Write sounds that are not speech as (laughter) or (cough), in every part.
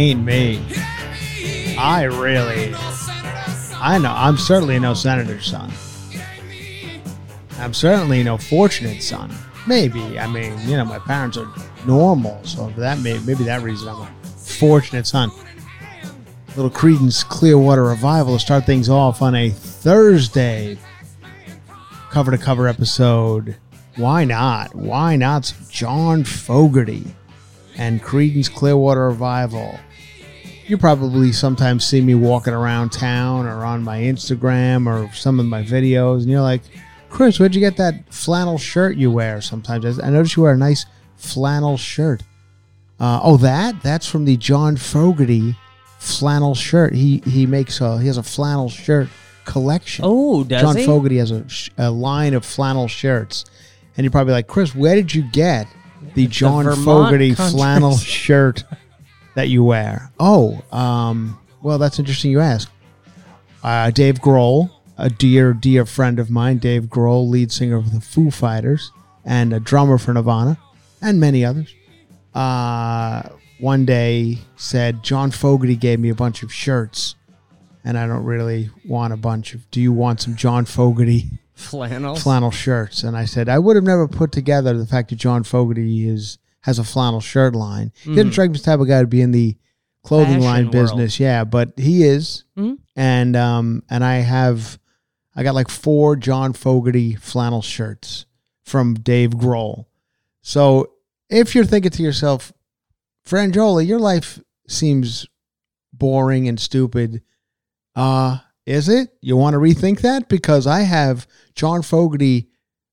Ain't me. I really. I know. I'm certainly no senator's son. I'm certainly no fortunate son. Maybe. I mean, you know, my parents are normal, so that may maybe that reason I'm a fortunate son. Little Creedence Clearwater Revival to start things off on a Thursday cover to cover episode. Why not? Why not John Fogerty and Creedence Clearwater Revival? You probably sometimes see me walking around town or on my Instagram or some of my videos, and you're like, Chris, where'd you get that flannel shirt you wear sometimes? I notice you wear a nice flannel shirt. Uh, oh, that? That's from the John Fogerty flannel shirt. He he makes a he has a flannel shirt collection. Oh, does John he? Fogerty has a, sh- a line of flannel shirts, and you're probably like, Chris, where did you get the John Vermont Fogerty flannel (laughs) shirt that you wear? Oh, um, well, that's interesting. You ask. Uh, Dave Grohl, a dear, dear friend of mine, Dave Grohl, lead singer of the Foo Fighters and a drummer for Nirvana, and many others. Uh, one day said John Fogerty gave me a bunch of shirts, and I don't really want a bunch of. Do you want some John Fogerty Flannel. flannel shirts? And I said I would have never put together the fact that John Fogerty is has a flannel shirt line. He didn't strike me as the type of guy to be in the clothing Fashion line world. business, yeah, but he is, Mhm. and um, and I have, I got like four John Fogerty flannel shirts from Dave Grohl. So if you're thinking to yourself, Franjola, your life seems boring and stupid. Uh, is it? You want to rethink that? Because I have John Fogerty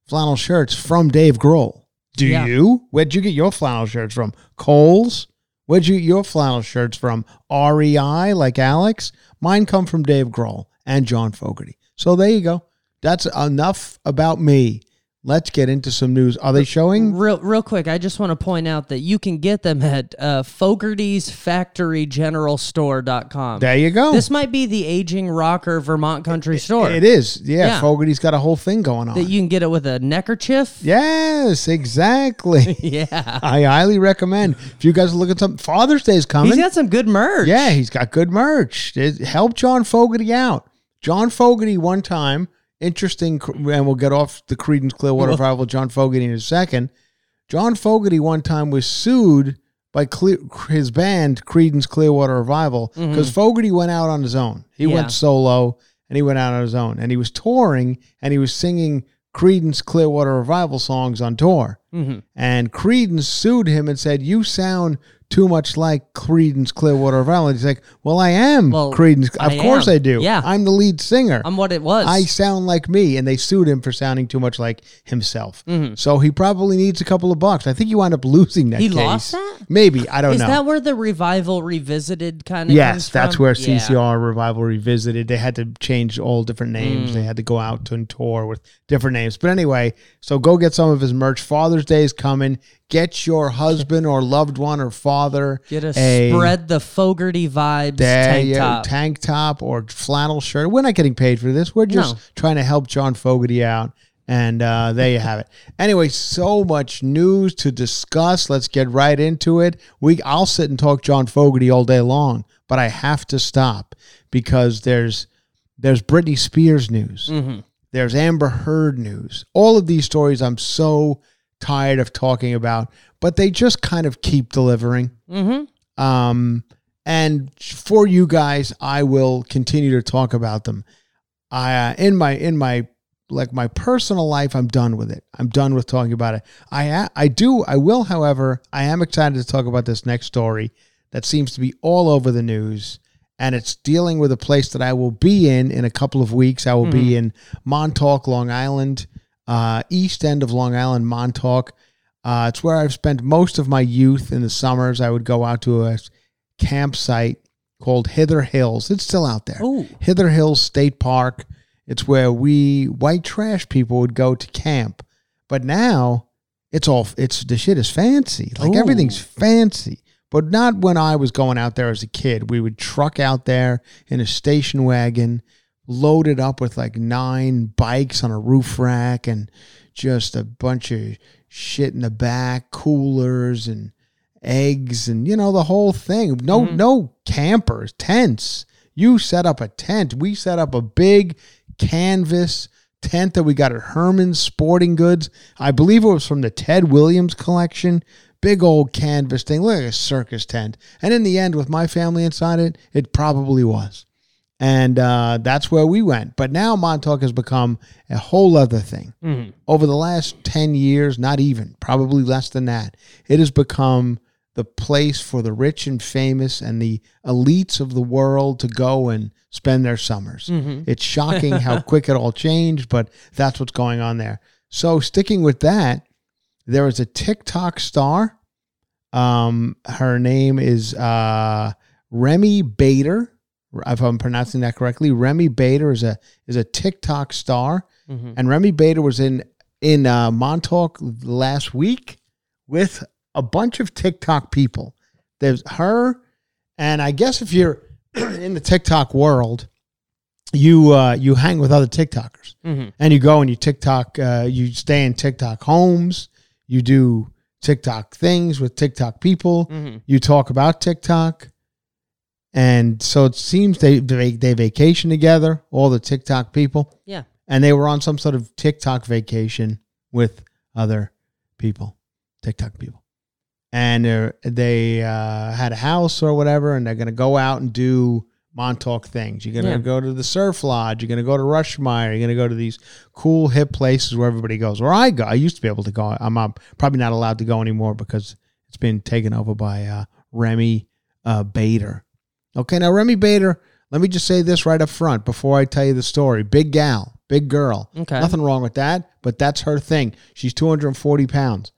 flannel shirts from Dave Grohl. Do Yeah. you? Where'd you get your flannel shirts from? Kohl's? Where'd you get your flannel shirts from? REI, like Alex? Mine come from Dave Grohl and John Fogerty. So there you go. That's enough about me. Let's get into some news. Are they showing? Real, real quick, I just want to point out that you can get them at uh, Fogerty's Factory General Store.com. There you go. This might be the aging rocker Vermont country store. It is. Yeah, Yeah. Fogerty's got a whole thing going on. That you can get it with a neckerchief. yes, exactly. (laughs) Yeah. I highly recommend. If you guys look at some Father's Day is coming. He's got some good merch. Yeah, he's got good merch. It- Help John Fogerty out. John Fogerty one time, interesting, and we'll get off the Creedence Clearwater Revival. John Fogerty in a second. John Fogerty one time was sued by Cle- his band Creedence Clearwater Revival because Fogerty went out on his own. He Yeah. went solo and he went out on his own, and he was touring and he was singing Creedence Clearwater Revival songs on tour. Mhm. And Creedence sued him and said, "You sound too much like Creedence Clearwater Revival." He's like, "Well, I am Well, Creedence. Of I course am. I do. Yeah. I'm the lead singer. I'm what it was. I sound like me." And they sued him for sounding too much like himself. So he probably needs a couple of bucks. I think you wind up losing that. Mm-hmm. He case. lost that? Maybe I don't Is know. Is that where the revival revisited kind of? Yes, that's where Yeah. CCR Revival revisited. They had to change all different names. Mm. They had to go out to tour with different names. But anyway, so go get some of his merch. Father's Day is coming. Get your husband or loved one or father Get a, spread the Fogerty vibes there tank top. tank top or flannel shirt. We're not getting paid for this. We're just No. trying to help John Fogerty out. And uh, there you have it. Anyway, so much news to discuss. Let's get right into it. We I'll sit and talk John Fogerty all day long, but I have to stop because there's there's Britney Spears news. Mhm. There's Amber Heard news. All of these stories I'm so tired of talking about, but they just kind of keep delivering. Mm-hmm. Um, and for you guys, I will continue to talk about them. I uh, in my in my like my personal life, I'm done with it. I'm done with talking about it. I I do I will, however, I am excited to talk about this next story that seems to be all over the news, and it's dealing with a place that I will be in in a couple of weeks. I will be in Montauk, Long Island, uh, east end of Long Island, Montauk. Uh, it's where I've spent most of my youth in the summers. I would go out to a campsite called Hither Hills. It's still out there. Ooh. Hither Hills State Park. It's where we white trash people would go to camp. But now it's all it's the shit is fancy. Like Ooh. everything's fancy. But not when I was going out there as a kid. We would truck out there in a station wagon, loaded up with like nine bikes on a roof rack and just a bunch of shit in the back, coolers and eggs and you know the whole thing. No mm-hmm. no campers, tents. You set up a tent. We set up a big canvas tent that we got at Herman's Sporting Goods. I believe it was from the Ted Williams collection. Big old canvas thing, look like a circus tent. And in the end, with my family inside it, it probably was. And uh, that's where we went. But now Montauk has become a whole other thing. Mm-hmm. Over the last 10 years, not even, probably less than that, it has become the place for the rich and famous and the elites of the world to go and spend their summers. It's shocking how (laughs) quick it all changed, but that's what's going on there. So, sticking with that, there is a TikTok star. Um, her name is uh, Remi Bader. If I'm pronouncing that correctly, Remi Bader is a is a TikTok star, Mhm. and Remi Bader was in in uh, Montauk last week with a bunch of TikTok people. There's her, and I guess if you're (clears throat) in the TikTok world, you uh, you hang with other TikTokers, Mhm. and you go and you TikTok, uh, you stay in TikTok homes, you do TikTok things with TikTok people, Mhm. you talk about TikTok, and so it seems they they, they vacation together, all the TikTok people Yeah. and they were on some sort of TikTok vacation with other people, TikTok people, and they're- uh, had a house or whatever, and they're gonna go out and do Montauk things. You're gonna Yeah. go to the Surf Lodge. You're gonna go to Ruschmeyer's. You're gonna go to these cool hip places where everybody goes. Where I go, I used to be able to go. I'm, uh, probably not allowed to go anymore because it's been taken over by uh, Remi uh, Bader. Okay, now Remi Bader. Let me just say this right up front before I tell you the story. Big gal, big girl. Okay. Nothing wrong with that, but that's her thing. She's 240 pounds.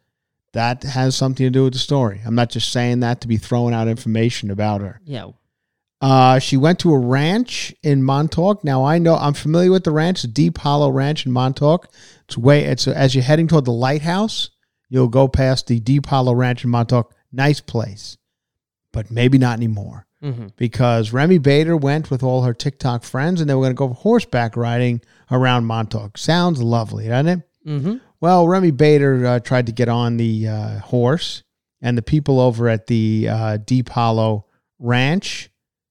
That has something to do with the story. I'm not just saying that to be throwing out information about her. Yeah. Uh, she went to a ranch in Montauk. Now I know I'm familiar with the ranch, the Deep Hollow Ranch in Montauk. It's way it's as you're heading toward the lighthouse, you'll go past the Deep Hollow Ranch in Montauk. Nice place, but maybe not anymore Mm-hmm. because Remi Bader went with all her TikTok friends and they were going to go horseback riding around Montauk. Sounds lovely, doesn't it? Mm-hmm. Well, Remi Bader uh, tried to get on the uh, horse, and the people over at the uh, Deep Hollow Ranch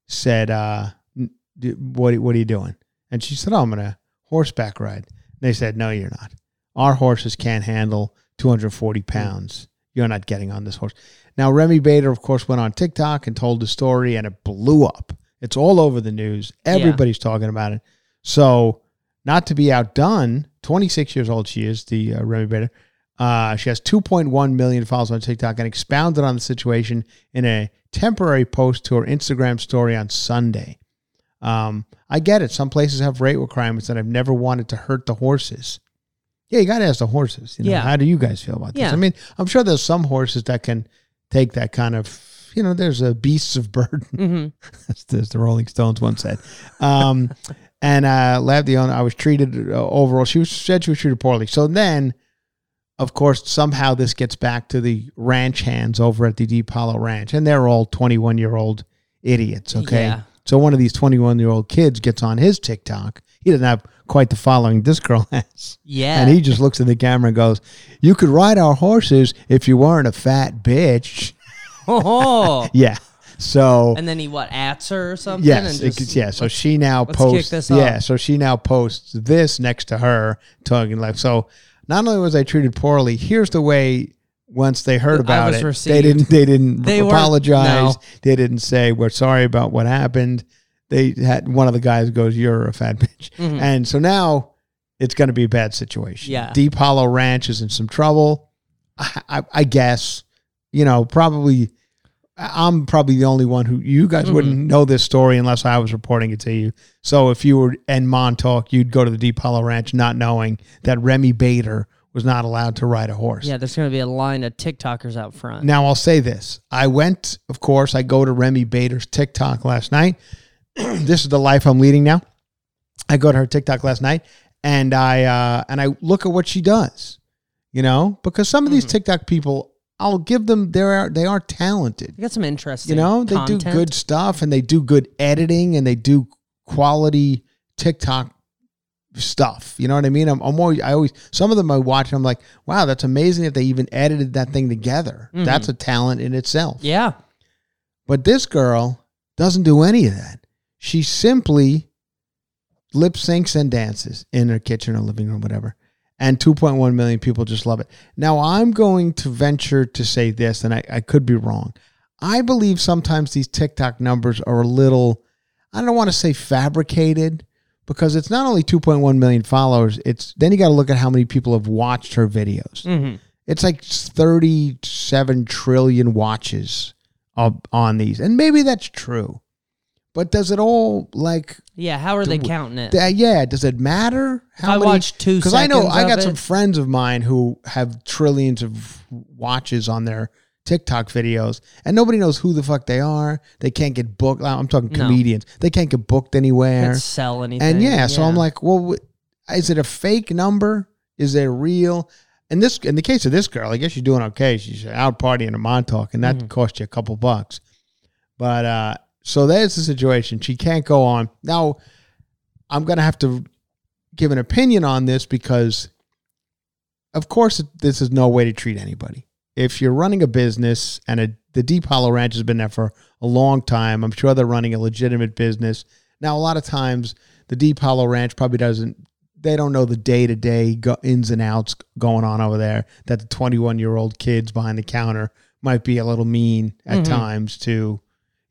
said, uh, "What what are you doing?" And she said, "Oh, I'm gonna horseback ride." And they said, "No, you're not. Our horses can't handle 240 pounds. You're not getting on this horse." Now, Remi Bader, of course, went on TikTok and told the story, and it blew up. It's all over the news. Everybody's talking about it. So, not to be outdone, 26 years old she is, the uh, Remi Bader. Uh, she has 2.1 million followers on TikTok and expounded on the situation in a temporary post to her Instagram story on Sunday. Um, I get it. Some places have rate requirements, and I've never wanted to hurt the horses. Yeah, you got to ask the horses. You know, Yeah. How do you guys feel about this? Yeah. I mean, I'm sure there's some horses that can take that kind of, you know, there's a beasts of burden. Mm-hmm. (laughs) as, as the Rolling Stones once said. Um, (laughs) and uh, Lab the owner, I was treated uh, overall. She was, said she was treated poorly. So then, of course, somehow this gets back to the ranch hands over at the Deep Hollow Ranch, and they're all 21 year old idiots. Okay, Yeah. so one of these 21 year old kids gets on his TikTok. He doesn't have quite the following this girl (laughs) has. Yeah. And he just looks at the camera and goes, You could ride our horses if you weren't a fat bitch. (laughs) Oh. (laughs) Yeah. So and then he what ats her or something? Yes, and it just, could- yeah. So she now posts. this Yeah, so she now posts this next to her talking like so. Not only was I treated poorly, here's the way. Once they heard about it, they didn't. They didn't They apologize. no. They didn't say we're sorry about what happened. They had one of the guys goes, "You're a fat bitch," Mhm. and so now it's going to be a bad situation. Yeah. Deep Hollow Ranch is in some trouble. I, I, I guess you know probably. I'm probably the only one who you guys Mhm. wouldn't know this story unless I was reporting it to you. So if you were in Montauk, you'd go to the Deep Hollow Ranch not knowing that Remi Bader was not allowed to ride a horse. Yeah, there's going to be a line of TikTokers out front. Now I'll say this: I went, of course, I go to Remi Bader's TikTok last night. (clears throat) this is the life I'm leading now. I go to her TikTok last night, and I uh, and I look at what she does. You know, because some of these TikTok people, I'll give them they are they are talented. You got some interesting. You know, they do good stuff and they do good editing and they do quality TikTok stuff. You know what I mean? I'm, I'm always, I always, some of them I watch and I'm like, wow, that's amazing that they even edited that thing together. Mhm. That's a talent in itself. Yeah. But this girl doesn't do any of that. She simply lip syncs and dances in her kitchen or living room, whatever. And 2.1 million people just love it. Now, I'm going to venture to say this, and I, I could be wrong. I believe sometimes these TikTok numbers are a little, I don't want to say fabricated, because it's not only 2.1 million followers, it's then you got to look at how many people have watched her videos. Mm-hmm. It's like 37 trillion watches of, on these. And maybe that's true. But does it all like Yeah. How are they counting it? yeah, does it matter? I watched two Cuz I know I got it. some friends of mine who have trillions of watches on their TikTok videos and nobody knows who the fuck they are. They can't get booked. I'm talking No. comedians. They can't get booked anywhere. Can't sell anything. And yeah, so I'm like, well, is it a fake number? Is it real? And this, in the case of this girl, I guess she's doing okay. She's out partying in a Montauk, and that Mm-hmm. cost you a couple bucks. But uh, so there's the situation. She can't go on now. I'm gonna have to give an opinion on this because, of course, this is no way to treat anybody. If you're running a business and a, the Deep Hollow Ranch has been there for a long time, I'm sure they're running a legitimate business. Now, a lot of times, the Deep Hollow Ranch probably doesn't. They don't know the day to day ins and outs going on over there. That the 21 year old kids behind the counter might be a little mean at mm-hmm. times to,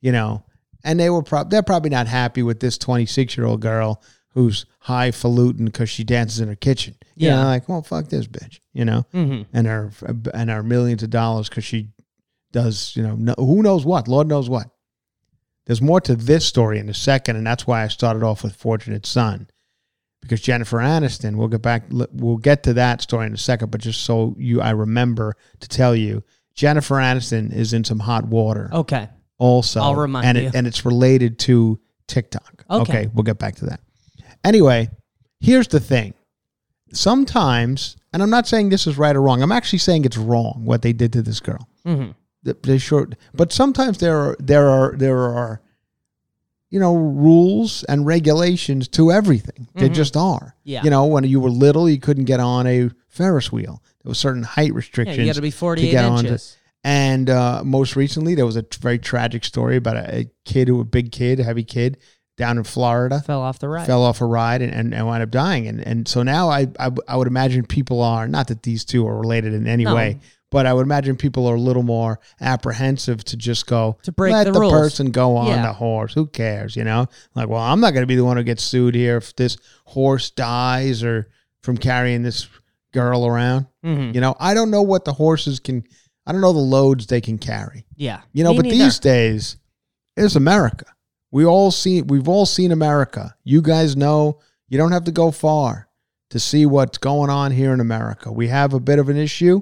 you know. And they were prob- they're probably not happy with this 26 year old girl who's highfalutin because she dances in her kitchen. You Yeah. know, like, well, fuck this bitch, you know, Mhm. and her and her millions of dollars because she does, you know, no, who knows what, Lord knows what. There's more to this story in a second, and that's why I started off with Fortunate Son, because Jennifer Aniston. We'll get back. We'll get to that story in a second, but just so you, I remember to tell you, Jennifer Aniston is in some hot water okay. Also. I'll remind and you. It, and it's related to TikTok. Okay. we'll get back to that. Anyway, here's the thing. Sometimes, and I'm not saying this is right or wrong. I'm actually saying it's wrong what they did to this girl. Mhm. The- They short, but sometimes there are there are there are, you know, rules and regulations to everything. There just are. Mm-hmm. Yeah. You know, when you were little, you couldn't get on a Ferris wheel. There was certain height Yeah, restrictions. you got to be 48 get onto- inches. And uh, most recently, there was a t- very tragic story about a, a kid who, a big kid, a heavy kid, down in Florida, Fell off the ride. fell off a ride and, and, and wound up dying. And and so now I, I I would imagine people are not that these two are related in any No. way, but I would imagine people are a little more apprehensive to just go To break let the the, rules. person go on Yeah. the horse. Who cares? You know, like well, I'm not going to be the one who gets sued here if this horse dies or from carrying this girl around. Mhm. You know, I don't know what the horses can. I don't know the loads they can carry. Yeah. You know, Me but neither. these days, it's America. We all see. We've all seen America. You guys know. You don't have to go far to see what's going on here in America. We have a bit of an issue,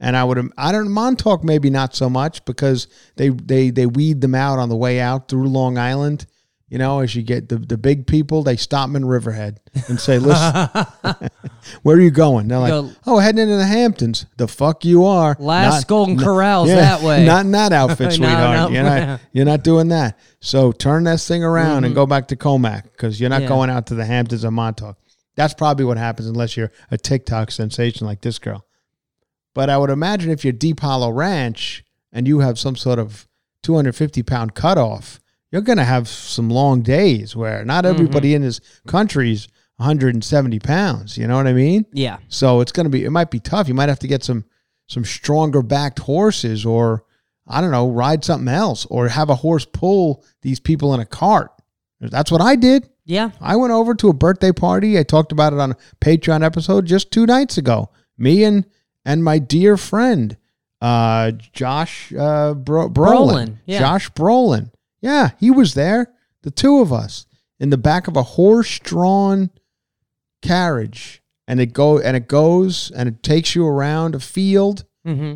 and I would. I don't. Montauk maybe not so much because they they they weed them out on the way out through Long Island. You know, as you get the the big people, they stop them in Riverhead and say, "Listen, (laughs) where are you going?" They're like, "Oh, heading into the Hamptons." The fuck you are. Last Golden n- Corral's that way. Not in that outfit, (laughs) sweetheart. no. You're not. You're not doing that. So turn this thing around and mm-hmm. go back to Commack because you're not Yeah. going out to the Hamptons or Montauk. That's probably what happens unless you're a TikTok sensation like this girl. But I would imagine if you're Deep Hollow Ranch and you have some sort of 250 pound cutoff, you're going to have some long days where not everybody in this country is 170 pounds. You know what I mean? Yeah. So it's going to be, it might be tough. You might have to get some, some stronger backed horses or I don't know, ride something else or have a horse pull these people in a cart. That's what I did. Yeah. I went over to a birthday party. I talked about it on a Patreon episode just two nights ago. Me and and my dear friend, uh, Josh uh, Bro- Brolin. Brolin, yeah. Josh Brolin. Yeah, he was there. The two of us in the back of a horse-drawn carriage, and it go and it goes and it takes you around a field Mm-hmm.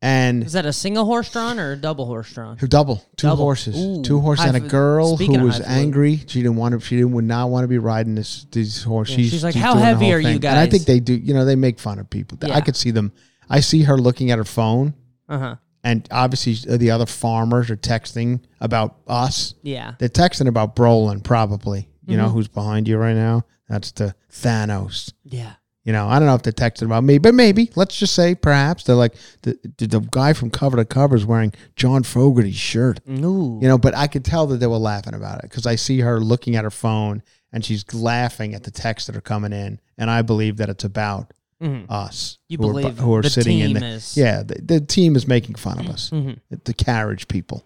and Is that a single horse drawn or a double horse drawn? Double, two Double. horses, Ooh, two horses, and a girl who was angry. She didn't want to. She didn't would not want to be riding this these horses. Yeah, she's like, "How heavy are you guys?" And I think they do. You know, they make fun of people. Yeah. I could see them. I see her looking at her phone, Uh huh. And obviously the other farmers are texting about us. Yeah. They're texting about Brolin, probably. You Mm-hmm. know who's behind you right now? That's the Thanos. Yeah. You know, I don't know if they're texting about me, but maybe. Let's just say perhaps they're like the the, the guy from cover to cover is wearing John Fogerty's shirt. Ooh. You know, but I could tell that they were laughing about it because I see her looking at her phone and she's laughing at the texts that are coming in, and I believe that it's about Mhm. us. You who are, who are the sitting in the is- yeah the, the team is making fun of us, Mhm. the carriage people,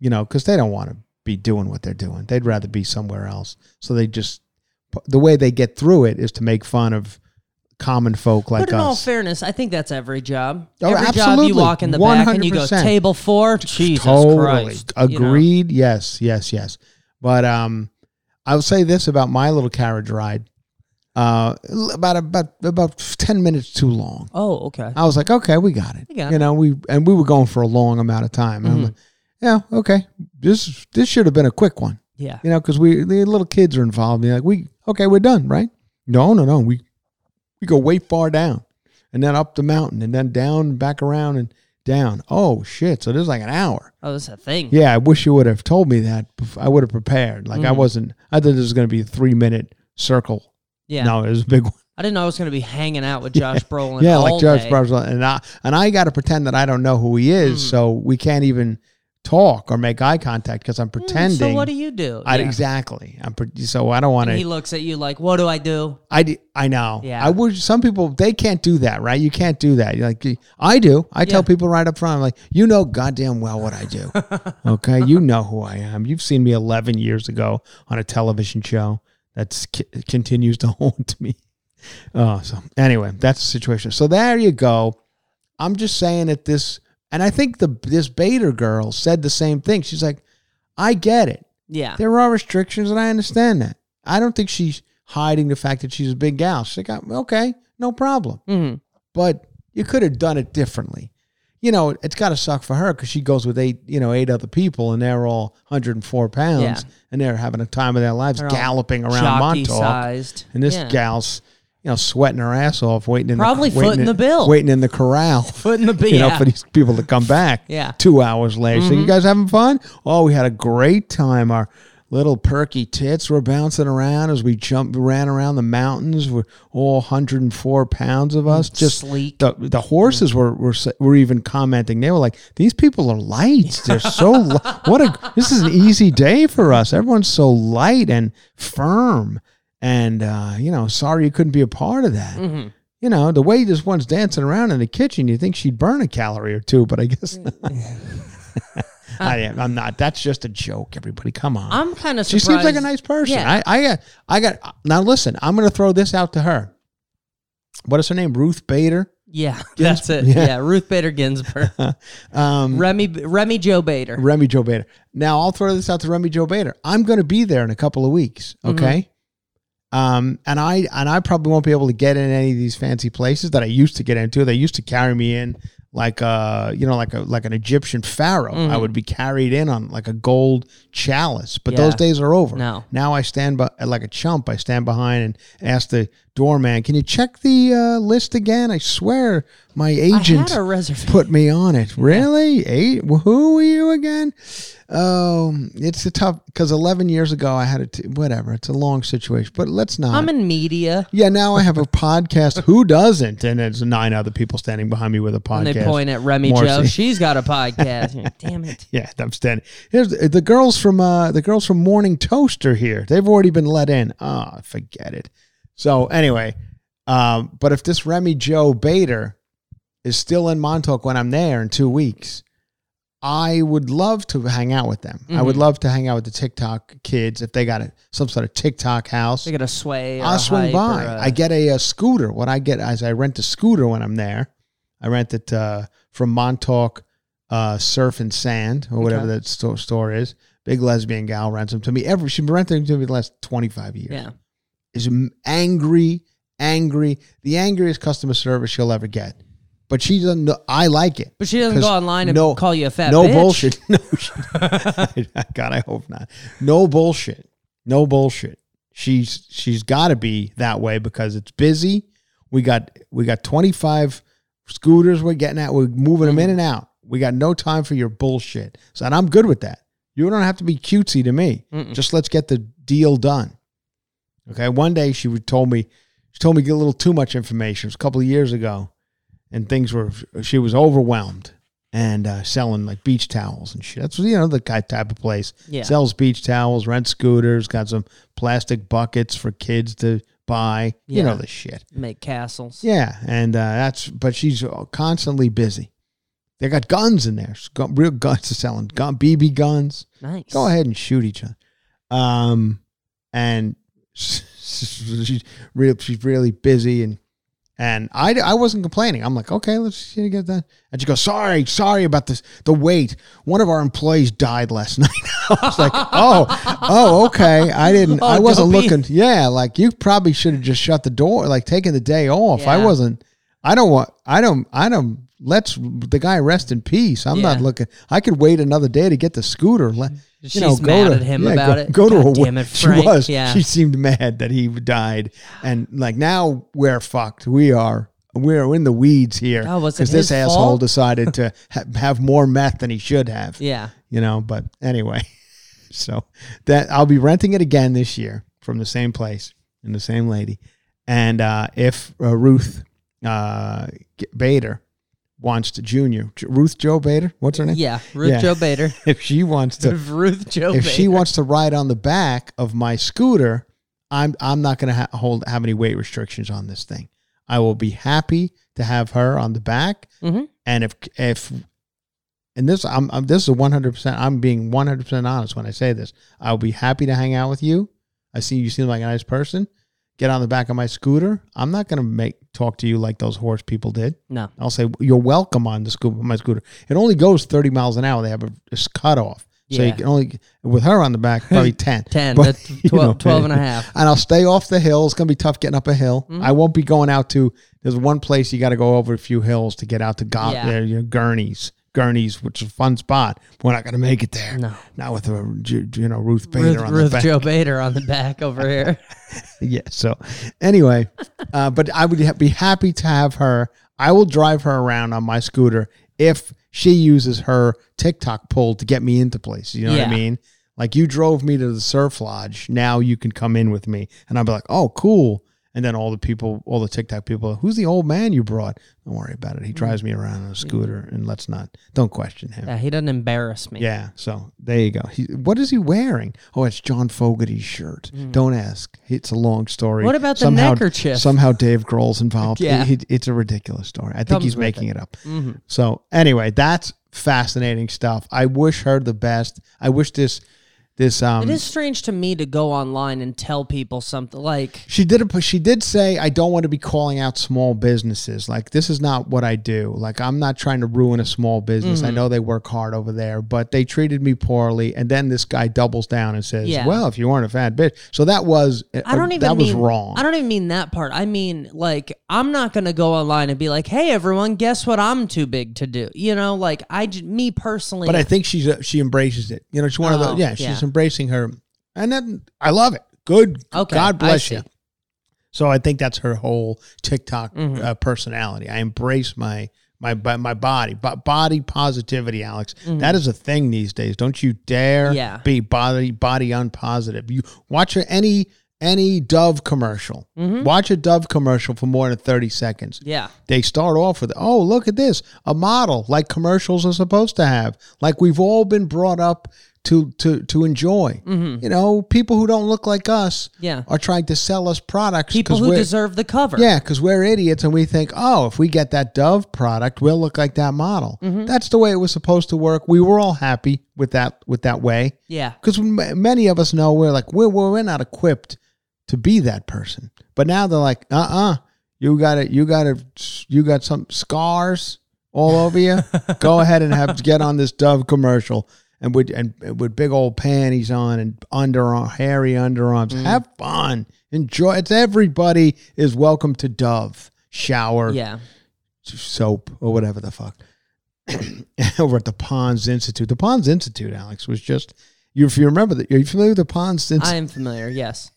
you know, because they don't want to be doing what they're doing. They'd rather be somewhere else. So they just the way they get through it is to make fun of common folk like but in all fairness, I think that's every job. Oh, every job absolutely. you walk in the back and you go table four. Jesus totally Christ. you know? agreed. Yes, yes, yes. But um, I'll say this about my little carriage ride. Uh, about about about ten minutes too long. Oh, okay. I was like, okay, we got it. We got you it. know, we and we were going for a long amount of time. And I'm Mhm. like, yeah, okay. This this should have been a quick one. Yeah. You know, because we the little kids are involved. You're like, we okay, we're done, right? No, no, no. We we go way far down, and then up the mountain, and then down, back around, and down. Oh shit! So this is like an hour. Oh, that's a thing. Yeah, I wish you would have told me that. I would have prepared. Like I Mhm. wasn't. I thought this was going to be a three minute circle. Yeah. No, it was a big one. I didn't know I was going to be hanging out with (laughs) Josh Brolin. yeah, like Josh day. Brosnan, and I and I got to pretend that I don't know who he is, Mm. so we can't even talk or make eye contact because I'm Mm, pretending. So what do you do? I, Yeah. exactly. I'm pre- so I don't want to. he looks at you like, "What do I do?" I d- I know. Yeah. I would. Some people they can't do that, right? You can't do that. You're like I do. I tell people right up front. I'm like, you know, goddamn well what I do. (laughs) okay, you know who I am. You've seen me 11 years ago on a television show that continues to (laughs) haunt me. Oh, so anyway, that's the situation. So there you go. I'm just saying that this, and I think the this Bader girl said the same thing. She's like, I get it. Yeah. There are restrictions, and I understand that. I don't think she's hiding the fact that she's a big gal. She's like, okay, no problem. Mhm. But you could have done it differently. You know, it's got to suck for her because she goes with eight, you know, eight other people, and they're all 104 pounds, Yeah. and they're having a time of their lives They're all galloping around jockey Montauk. sized. And this Yeah. gal's, you know, sweating her ass off, waiting in Probably the, waiting footing in- the bill. waiting in the corral. (laughs) Foot in the bill. You know, for these people to come back. Yeah. Mm-hmm. Two hours later. So you guys having fun? Oh, we had a great time. Our little perky tits were bouncing around as we jumped, ran around the mountains. We're all 104 pounds of us. Just Sleek. the the horses were, were were even commenting. They were like, "These people are light. (laughs) They're so li- what a this is an easy day for us. Everyone's so light and firm." And uh, you know, sorry you couldn't be a part of that. Mm-hmm. You know, the way this one's dancing around in the kitchen, you think she'd burn a calorie or two, but I guess (laughs) not. (laughs) I am. I'm not. That's just a joke. Everybody, come on. I'm kind of she seems like a nice person. Yeah. I, I got. I got. Now listen. I'm going to throw this out to her. What is her name? Ruth Bader. Yeah, (laughs) that's it. Yeah. Yeah, Ruth Bader Ginsburg, (laughs) Um, Remi Remi Joe Bader. Remi Joe Bader. Now I'll throw this out to Remi Joe Bader. I'm going to be there in a couple of weeks. Mm-hmm. Okay. Um, and I and I probably won't be able to get in any of these fancy places that I used to get into. They used to carry me in like a you know like a like an Egyptian pharaoh. Mm-hmm. I would be carried in on like a gold chalice. But those days are over. No. Now I stand by like a chump. I stand behind and ask the doorman, "Can you check the uh, list again?" I swear my agent a put me on it. Really? Eight? Who are you again? Oh, it's a tough because 11 years ago I had it. Whatever. It's a long situation, but let's not. I'm in media. yeah, now I have a podcast. Who doesn't? And there's nine other people standing behind me with a podcast. And they point at Remi More Joe. She's got a podcast. (laughs) Damn it. Yeah, I'm standing. Here's the, the girls from uh, the girls from Morning Toaster here. They've already been let in. Ah, forget it. So anyway, um, but if this Remi Joe Bader is still in Montauk when I'm there in two weeks, I would love to hang out with them. I Mm-hmm. would love to hang out with the TikTok kids if they got a, some sort of TikTok house. They get a sway. I'll swing by. a- I get a, a scooter. What I get is I rent a scooter when I'm there. I rent it uh, from Montauk uh, Surf and Sand or whatever Okay. that store, store is. Big lesbian gal rents them to me. Every she's been renting them to me the last twenty five years. Yeah. Is angry, angry, the angriest customer service she'll ever get. But she doesn't. Know, I like it. But she doesn't go online and no- call you a fat no bitch. bullshit. (laughs) No, she, (laughs) (laughs) God, I hope not. No bullshit. No bullshit. She's she's got to be that way because it's busy. We got we got twenty five scooters. We're getting at. We're moving them in and out. We got no time for your bullshit. So and I'm good with that. You don't have to be cutesy to me. Just let's get the deal done. Okay. One day she would told me she told me to get a little too much information. It was a couple of years ago, and things were she was overwhelmed and uh, selling like beach towels and shit. That's you know the type of place. Yeah. Sells beach towels, rent scooters, got some plastic buckets for kids to buy. yeah. You know the shit. Make castles. Yeah, and uh, that's but she's constantly busy. They got guns in there, real guns to selling, gun BB guns. Nice. Go ahead and shoot each other. Um, and she's real. She's really busy, and and I, I wasn't complaining. I'm like, okay, let's get that. And she goes, sorry, sorry about this. The wait. One of our employees died last (laughs) night. I was like, oh, oh, okay. I didn't. Oh, I Oh, wasn't don't be- looking. Yeah, like you probably should have just shut the door, like taken the day off. I wasn't. I don't want. I don't. I don't. Let's the guy rest in peace. I'm not looking. I could wait another day to get the scooter. Let, you She's know, mad to, at him yeah, about go, it. Go to God a damn it, (laughs) She was. Yeah. She seemed mad that he died, and like now we're fucked. We are. We're in the weeds here Oh, because this his asshole fault? decided to (laughs) ha- have more meth than he should have. Yeah. You know, but anyway, (laughs) so that I'll be renting it again this year from the same place and the same lady. And uh, if uh, Ruth uh, Bader wants to, Junior, Ruth Joe Bader, what's her name? Yeah. Ruth Yeah. Joe Bader. (laughs) If she wants to, (laughs) Ruth Joe if Bader. she wants to ride on the back of my scooter, I'm I'm not going to ha- hold have any weight restrictions on this thing. I will be happy to have her on the back, Mhm. and if if and this I'm, I'm this is 100. percent I'm being 100 percent honest when I say this. I'll be happy to hang out with you. I see you seem like a nice person. Get on the back of my scooter. I'm not going to make talk to you like those horse people did. No. I'll say you're welcome on the scoop my scooter. It only goes 30 miles an hour. They have a, a cutoff. So you can only with her on the back (laughs) probably 10. 10, But, that's (laughs) you 12 12 and a half. And I'll stay off the hill. It's going to be tough getting up a hill. Mm-hmm. I won't be going out to there's one place you got to go over a few hills to get out to Go- Yeah. uh, you know, Gurney's. Gurney's, which is a fun spot. We're not going to make it there. No. Not with a, you know Ruth Bader Ruth, on Ruth the back. Joe Bader on the back over (laughs) here. Yeah. So, anyway, uh, but I would ha- be happy to have her. I will drive her around on my scooter if she uses her TikTok pull to get me into places. You know what I mean? Like you drove me to the surf lodge. Now you can come in with me, and I'll be like, "Oh, cool." And then all the people, all the TikTok people, who's the old man you brought? Don't worry about it. He drives me around on a scooter, and let's not, don't question him. Yeah, he doesn't embarrass me. Yeah, so there you go. He, what is he wearing? Oh, it's John Fogerty's shirt. Don't ask. It's a long story. What about the neckerchief? Somehow Dave Grohl's involved. (laughs) Yeah. He- he- it's a ridiculous story. I think Comes he's making it. it, up. Mhm. So anyway, that's fascinating stuff. I wish her the best. I wish this this um It is strange to me to go online and tell people something like, She did it. She did say, "I don't want to be calling out small businesses. Like this is not what I do. Like I'm not trying to ruin a small business. Mm-hmm. I know they work hard over there, but they treated me poorly." And then this guy doubles down and says, Yeah. "Well, if you weren't a fat bitch." So that was. I don't even That was wrong. I don't even mean that part. I mean, like, I'm not going to go online and be like, hey, everyone, guess what I'm too big to do? You know, like, i me personally. but I think she's uh, she embraces it. You know, she's one of Oh, the yeah. She's yeah. Embracing her, and then I love it. Good. Okay, God bless you. So I think that's her whole TikTok Mm-hmm. uh, personality. I embrace my my my body, but body positivity, Alex. That is a thing these days. Don't you dare Mm-hmm. Yeah. be body body unpositive. You watch any any Dove commercial. Watch a Dove commercial for more than thirty seconds. Mm-hmm. yeah. They start off with, "Oh, look at this, a model like commercials are supposed to have, like we've all been brought up to to to enjoy." You know, people who don't look like us, Mm-hmm. Yeah. are trying to sell us products. People who deserve the cover. yeah, because we're idiots and we think, oh, if we get that Dove product, we'll look like that model. Mm-hmm. That's the way it was supposed to work. We were all happy with that with that way Yeah. because many of us know we're like we're we're not equipped to be that person. But now they're like, uh uh you got it, you got it, you got some scars all over you. (laughs) Go ahead and have get on this Dove commercial. And with and with big old panties on and underarm, hairy underarms, Mm. have fun, enjoy. It's everybody is welcome to Dove shower Yeah. soap or whatever the fuck (coughs) over at the Ponds Institute. The Ponds Institute, Alex, was just you. If you remember that, are you familiar with the Ponds Institute? I am familiar. Yes.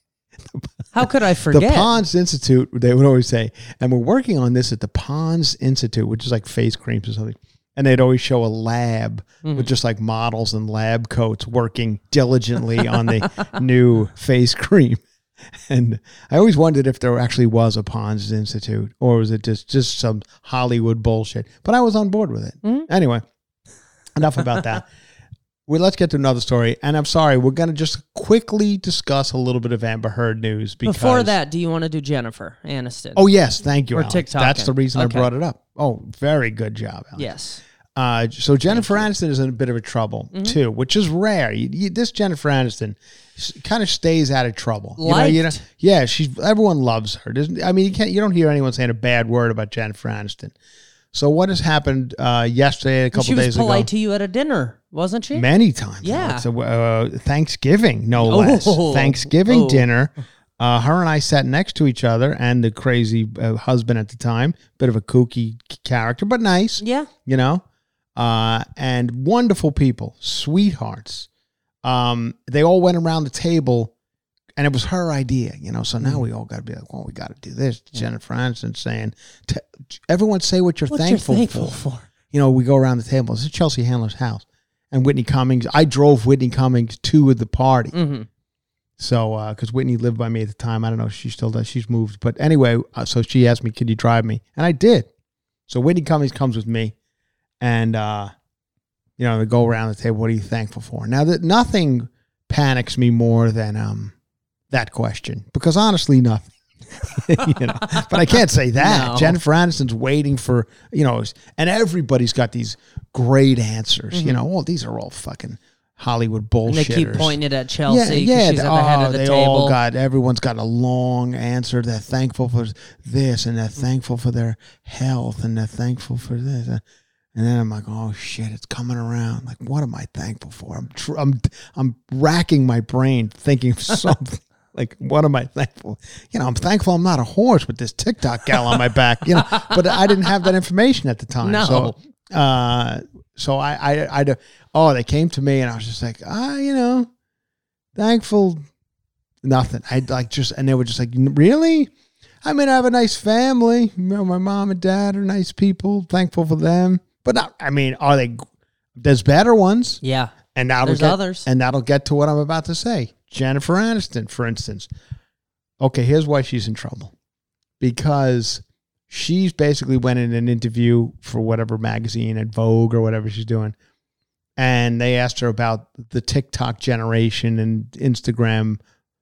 (laughs) How could I forget? the? Ponds Institute, they would always say, and we're working on this at the Ponds Institute, which is like face creams or something. And they'd always show a lab Mm-hmm. with just like models and lab coats working diligently on the (laughs) new face cream. And I always wondered if there actually was a Ponds Institute or was it just, just some Hollywood bullshit. But I was on board with it. Mm-hmm. Anyway, enough about that. (laughs) Well, let's get to another story. And I'm sorry, we're going to just quickly discuss a little bit of Amber Heard news. Because, Before that, do you want to do Jennifer Aniston? Oh yes, thank you. Or. TikTok That's the reason Okay. I brought it up. Oh, very good job. Alex. yes. Uh, so Jennifer Aniston is in a bit of a trouble Mm-hmm. too, which is rare. You, you, this Jennifer Aniston kind of stays out of trouble. You know, you know, yeah, she's everyone loves her. Doesn't I mean you can't you don't hear anyone saying a bad word about Jennifer Aniston. So what has happened uh, yesterday, a couple days ago? She was polite to you at a dinner, wasn't she? Many times. Yeah. So, uh, Thanksgiving, no Oh. less. Thanksgiving Oh. dinner. Uh, her and I sat next to each other, and the crazy uh, husband at the time, bit of a kooky character, but nice, Yeah. you know, uh, and wonderful people, sweethearts. Um, they all went around the table, and it was her idea, you know. So Mm. now we all got to be like, well, we got to do this. Jennifer Aniston saying, everyone say what you're What thankful, you're thankful for for. you know, we go around the table. This is Chelsea Handler's house. And Whitney Cummings, I drove Whitney Cummings to the party. Mm-hmm. So, because Whitney lived by me at the time. I don't know if she still does. She's moved. But anyway, uh, so she asked me, could you drive me? And I did. So Whitney Cummings comes with me. And, uh, you know, they go around the table. What are you thankful for? Now, that nothing panics me more than um, that question. Because honestly, nothing. (laughs) you know, but I can't say that. No. Jennifer Aniston's waiting for you know, and everybody's got these great answers. You know, well, these are all fucking Hollywood. Mm-hmm. They keep pointing it at Chelsea. Yeah, yeah. she's at the head oh, of the they table. all got everyone's got a long answer. They're thankful for this, and they're thankful for their health, and they're thankful for this. And then I'm like, oh shit, it's coming around. Like, what am I thankful for? I'm tr- I'm I'm racking my brain thinking of (laughs) something. like, what am I thankful? You know, I'm thankful I'm not a horse with this TikTok gal on my back. You know, (laughs) but I didn't have that information at the time. No. So, uh, so I, I, I, oh, they came to me and I was just like, ah, you know, thankful. Nothing. I like just, and they were just like, really? I mean, I have a nice family. You know, my mom and dad are nice people. Thankful for them, but not. I mean, are they? There's better ones, Yeah. and that'll There's get, others. and that'll get to what I'm about to say. Jennifer Aniston, for instance. Okay, here's why she's in trouble, because she's basically went in an interview for whatever magazine at Vogue or whatever she's doing, and they asked her about the TikTok generation and Instagram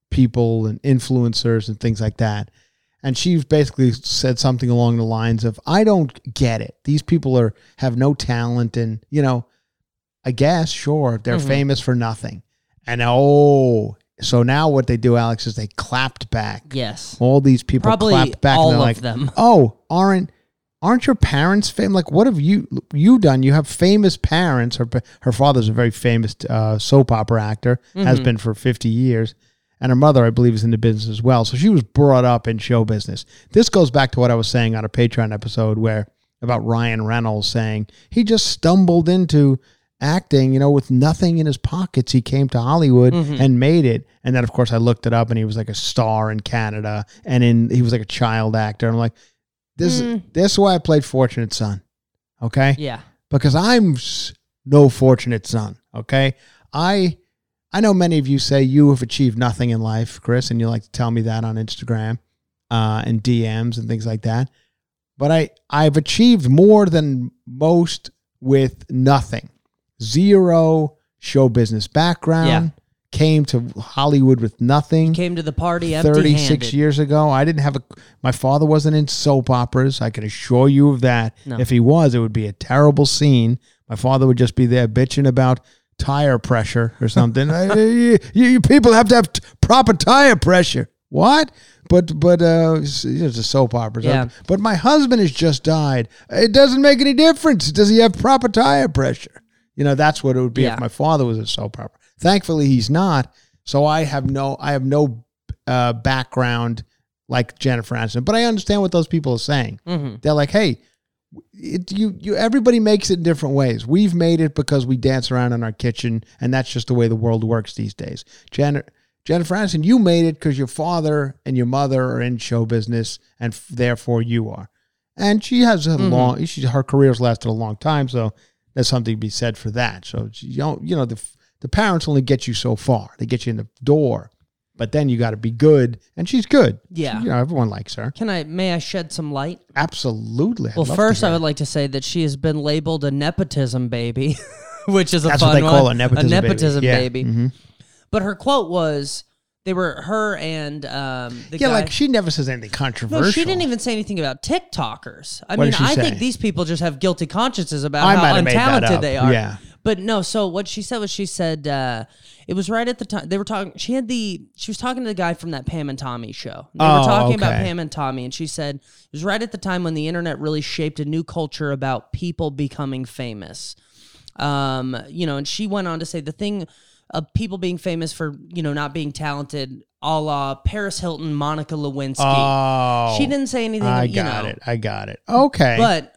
people and influencers and things like that. And she basically said something along the lines of, I don't get it. These people are have no talent and, you know, I guess, sure, they're Mhm. famous for nothing. And oh, so now what they do, Alex, is they clapped back. Yes. All these people Probably clapped back all and they're like, them. (laughs) oh, aren't aren't your parents famous? Like, what have you you done? You have famous parents. Her her father's a very famous uh, soap opera actor, has Mhm. been for fifty years, and her mother, I believe, is in the business as well. So she was brought up in show business. This goes back to what I was saying on a Patreon episode where about Ryan Reynolds saying he just stumbled into acting, you know, with nothing in his pockets. He came to Hollywood Mhm. and made it. And then, of course, I looked it up, and he was like a star in Canada, and in he was like a child actor. I'm like, this Mm. this is why I played Fortunate Son, okay? Yeah. Because I'm no fortunate son, okay? I I know many of you say you have achieved nothing in life, Chris, and you like to tell me that on Instagram uh, and DMs and things like that. But I I've achieved more than most with nothing. Zero show business background. Came to Hollywood with nothing. Came to the party 36 empty-handed. years ago. I didn't have a. My father wasn't in soap operas. I can assure you of that. No. If he was, it would be a terrible scene. My father would just be there bitching about tire pressure or something. (laughs) Uh, you, you people have to have t- proper tire pressure. What? But but uh, it's it's a soap opera. So- Yeah. But my husband has just died. It doesn't make any difference. Does he have proper tire pressure? You know, that's what it would be Yeah. if my father was a soap opera. Thankfully, he's not. So I have no, I have no uh, background like Jennifer Aniston. But I understand what those people are saying. Mhm. They're like, hey, it, you, you, everybody makes it in different ways. We've made it because we dance around in our kitchen, and that's just the way the world works these days. Jen, Jennifer Aniston, you made it because your father and your mother are in show business, and f- therefore you are. And she has a Mhm. long, she, her career's lasted a long time, so there's something to be said for that. So you don't, you know, the the parents only get you so far; they get you in the door, but then you got to be good, and she's good. Yeah. you know, everyone likes her. Can I? May I shed some light? Absolutely. I'd Well, first, I would like to say that she has been labeled a nepotism baby, (laughs) which is a That's fun what they call a nepotism, a nepotism baby. Yeah. baby. Mhm. But her quote was, "They were her and um, the Yeah, guy." like she never says anything controversial. no, she didn't even say anything about TikTokers. I What mean, I say? think these people just have guilty consciences about I how might have made that untalented they are. Yeah. But no, so what she said was she said uh, it was right at the time they were talking. She had the she was talking to the guy from that Pam and Tommy show. They Oh, were talking about okay. Pam and Tommy, and she said it was right at the time when the internet really shaped a new culture about people becoming famous. Um, you know, and she went on to say the thing of people being famous for you know not being talented, a la Paris Hilton, Monica Lewinsky. Oh, she didn't say anything. I you got know, it. I got it. Okay, But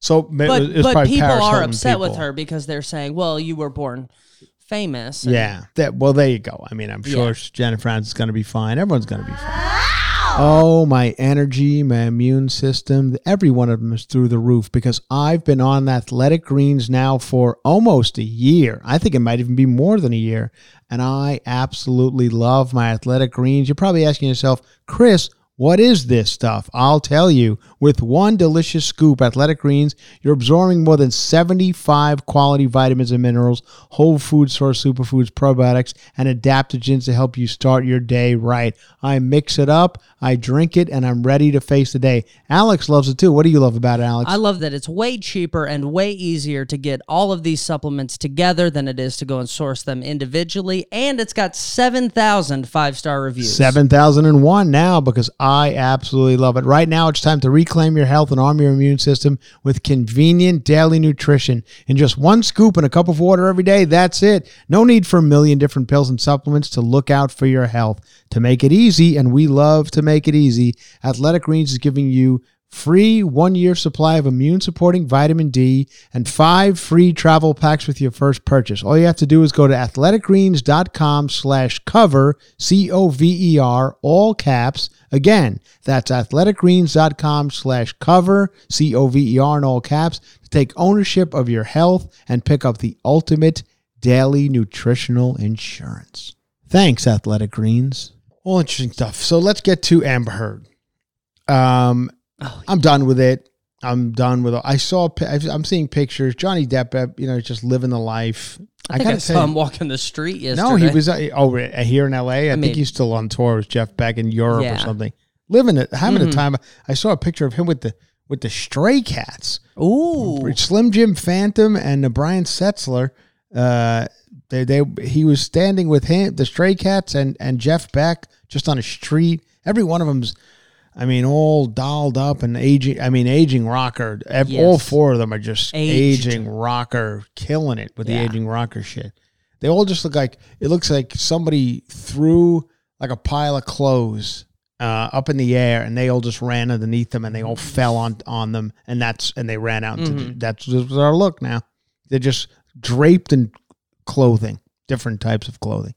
so but but people Paris are upset with her because they're saying, "Well, you were born famous." Yeah. That well, there you go. I mean, I'm sure Yeah. Jennifer Aniston's going to be fine. Everyone's going to be fine. Oh, my energy, my immune system, every one of them is through the roof because I've been on Athletic Greens now for almost a year. I think it might even be more than a year. And I absolutely love my Athletic Greens. You're probably asking yourself, Chris, what is this stuff? I'll tell you. With one delicious scoop, Athletic Greens, you're absorbing more than 75 quality vitamins and minerals, whole food source superfoods, probiotics, and adaptogens to help you start your day right. I mix it up, I drink it, and I'm ready to face the day. Alex loves it too. What do you love about it, Alex? I love that it's way cheaper and way easier to get all of these supplements together than it is to go and source them individually. And it's got 7,000 five star reviews. 7001 now because I absolutely love it. Right now, it's time to reclaim your health and arm your immune system with convenient daily nutrition. In just one scoop and a cup of water every day, that's it. No need for a million different pills and supplements to look out for your health. To make it easy, and we love to make it easy, Athletic Greens is giving you free one year supply of immune supporting vitamin D and five free travel packs with your first purchase. All you have to do is go to athleticgreens.com slash cover, C O V E R, all caps. Again, that's athleticgreens.com slash cover, C O V E R, in all caps, to take ownership of your health and pick up the ultimate daily nutritional insurance. Thanks, Athletic Greens. All interesting stuff. So let's get to Amber Heard. Um, Oh, I'm done with it. I'm done with it. I saw. I'm seeing pictures. Johnny Depp, uh, you know, just living the life. I think I, saw say- him walking the street yesterday. No, he was uh, over uh, here in L.A. I, mean- think he's still on tour with Jeff Beck in Europe or something. Living it, having a Mhm. time. I saw a picture of him with the with the Stray Cats, Ooh. Slim Jim Phantom and the Brian Setzer. Uh, they they he was standing with him, the Stray Cats, and and Jeff Beck just on a street. Every one of them's. I mean, all dolled up and aging. I mean, aging rocker. Ev- All four of them are just Aged. aging rocker, killing it with Yeah. the aging rocker shit. They all just look like it looks like somebody threw like a pile of clothes uh, up in the air, and they all just ran underneath them, and they all fell on on them, and that's and they ran out. Into the, that's just our look now. They're just draped in clothing, different types of clothing.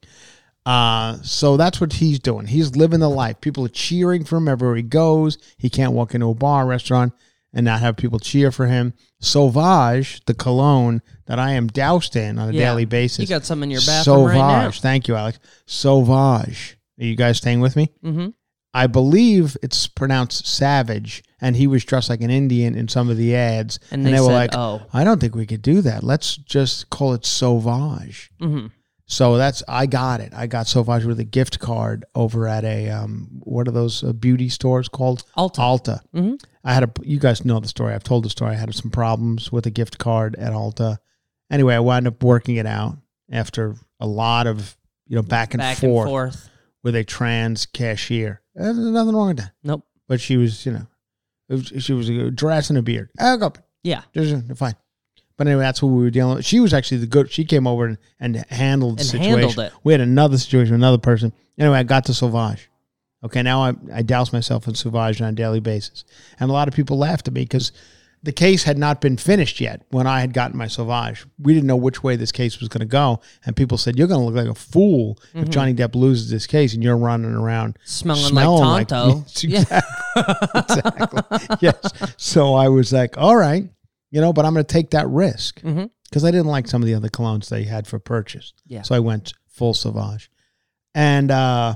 Uh, so that's what he's doing. He's living the life. People are cheering for him everywhere he goes. He can't walk into a bar, restaurant, and not have people cheer for him. Sauvage, the cologne that I am doused in on a Yeah. daily basis. You got some in your bathroom Sauvage. right now. Thank you, Alex. Sauvage. Are you guys staying with me? Mm-hmm. I believe it's pronounced savage, and he was dressed like an Indian in some of the ads. And they were said, like, "Oh." I don't think we could do that. Let's just call it Sauvage." Mm-hmm. So that's I got it. I got so Sauvage with a gift card over at a um, what are those uh, beauty stores called? Ulta. Ulta. Mm-hmm. I had a. You guys know the story. I've told the story. I had some problems with a gift card at Ulta. Anyway, I wound up working it out after a lot of you know back and, Back forth, and forth. with a trans cashier. Uh, There's nothing wrong with that. Nope. But she was, you know, was, she was a dress and a beard. I go, Yeah. just uh, fine. But anyway, that's what we were dealing with. She was actually the good. She came over and, and handled the And situation. handled it. We had another situation, with another person. Anyway, I got to Sauvage. Okay, now I, I douse myself in Sauvage on a daily basis. And a lot of people laughed at me because the case had not been finished yet when I had gotten my Sauvage. We didn't know which way this case was going to go. And people said, You're going to look like a fool if Johnny Depp loses this case and you're running around Mm-hmm. Smelling, like Tonto. Yes, (laughs) yeah. (laughs) exactly. yes. So I was like, all right, you know, but I'm going to take that risk because Mhm. I didn't like some of the other colognes they had for purchase. Yeah. So I went full Sauvage, and uh,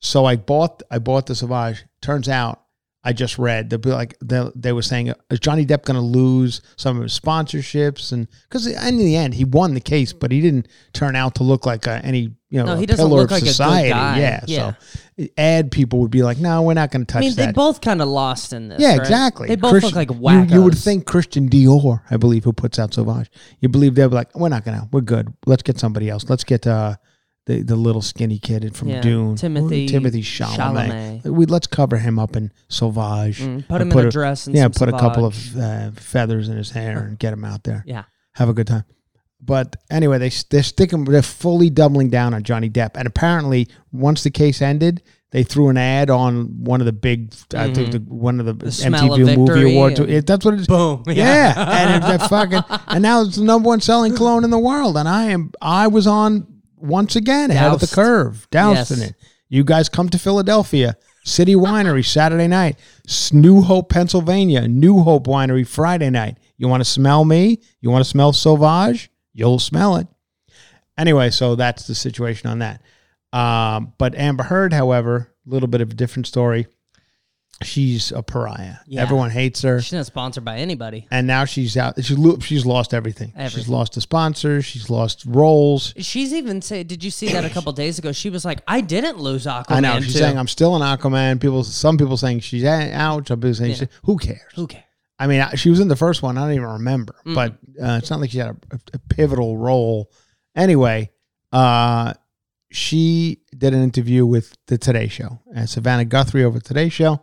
so I bought I bought the Sauvage. Turns out. I just read the like they, they were saying is Johnny Depp going to lose some of his sponsorships and because in the end he won the case but he didn't turn out to look like uh, any you know No, a he doesn't pillar look of like a good society guy. yeah, Yeah. so ad people would be like no we're not going to touch I mean, that they both kind of lost in this. yeah, right? exactly. They both Christian- look like you- wackos. You, would think Christian Dior, I believe, who puts out Sauvage. You believe they'd be like, we're not gonna, we're good. Let's get somebody else. Let's get uh, the the little skinny kid from Yeah, Dune, Timothy Timothy Chalamet. Chalamet. We let's cover him up in Sauvage. Mm, put And him in a dress and yeah, put a couple of uh, feathers in his hair and get him out there. Yeah. have a good time. But anyway, they they're sticking, they're fully doubling down on Johnny Depp, and apparently, once the case ended, they threw an ad on one of the big, I think the, one of the, Mm-hmm. smell of MTV Movie Awards. It- that's what it is. Boom. Yeah, and it's that fucking, and now it's the number one selling cologne in the world, and I am, I was on once again ahead of the curve, doused in Yes. it. You guys come to Philadelphia, City Winery Saturday night, New Hope, Pennsylvania, New Hope Winery Friday night. You want to smell me? You want to smell Sauvage? You'll smell it. Anyway, so that's the situation on that. Um, but Amber Heard, however, a little bit of a different story. She's a pariah. Yeah. Everyone hates her She's not sponsored by anybody. and now she's out. She's lo- she's lost everything. She's lost a sponsor. She's lost roles. She's even say, did you see that a couple days ago? She was like, I didn't lose Aquaman. I know she's too. saying I'm still an Aquaman. People, some people saying she's out. Some people saying Yeah. she, who cares? Who cares? I mean, she was in the first one. I don't even remember, Mm. but uh, it's not like she had a, a pivotal role. Anyway, uh, she did an interview with the Today Show. And Savannah Guthrie over Today Show.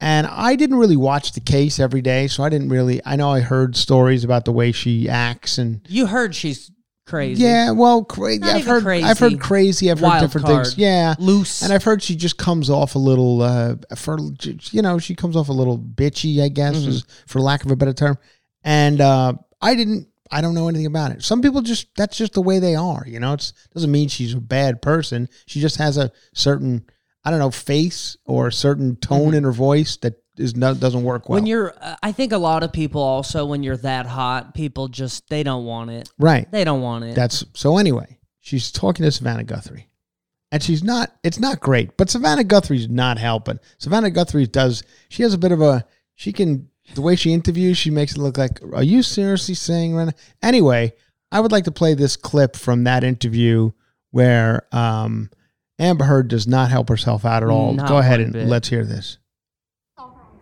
And I didn't really watch the case every day, so I didn't really. I know I heard stories about the way she acts, and You heard she's crazy. yeah, well, crazy. Not I've heard, crazy. I've heard crazy. I've heard different card. things. Yeah, Loose. and I've heard she just comes off a little, uh, for you know, she comes off a little bitchy, I guess, Mm-hmm. is- for lack of a better term. And uh, I didn't. I don't know anything about it. Some people just that's just the way they are. You know, it doesn't mean she's a bad person. She just has a certain, I don't know, face or a certain tone in her voice that is not doesn't work well. Mm-hmm. When you're, uh, I think a lot of people also, when you're that hot, people just they don't want it. right. They don't want it. That's so. Anyway, she's talking to Savannah Guthrie, and she's not. It's not great, but Savannah Guthrie's not helping. Savannah Guthrie does. She has a bit of a. She can the way she interviews. She makes it look like. Are you seriously saying? Right now? Anyway, I would like to play this clip from that interview where um, Amber Heard does not help herself out at all. Not Go ahead and bit. let's hear this.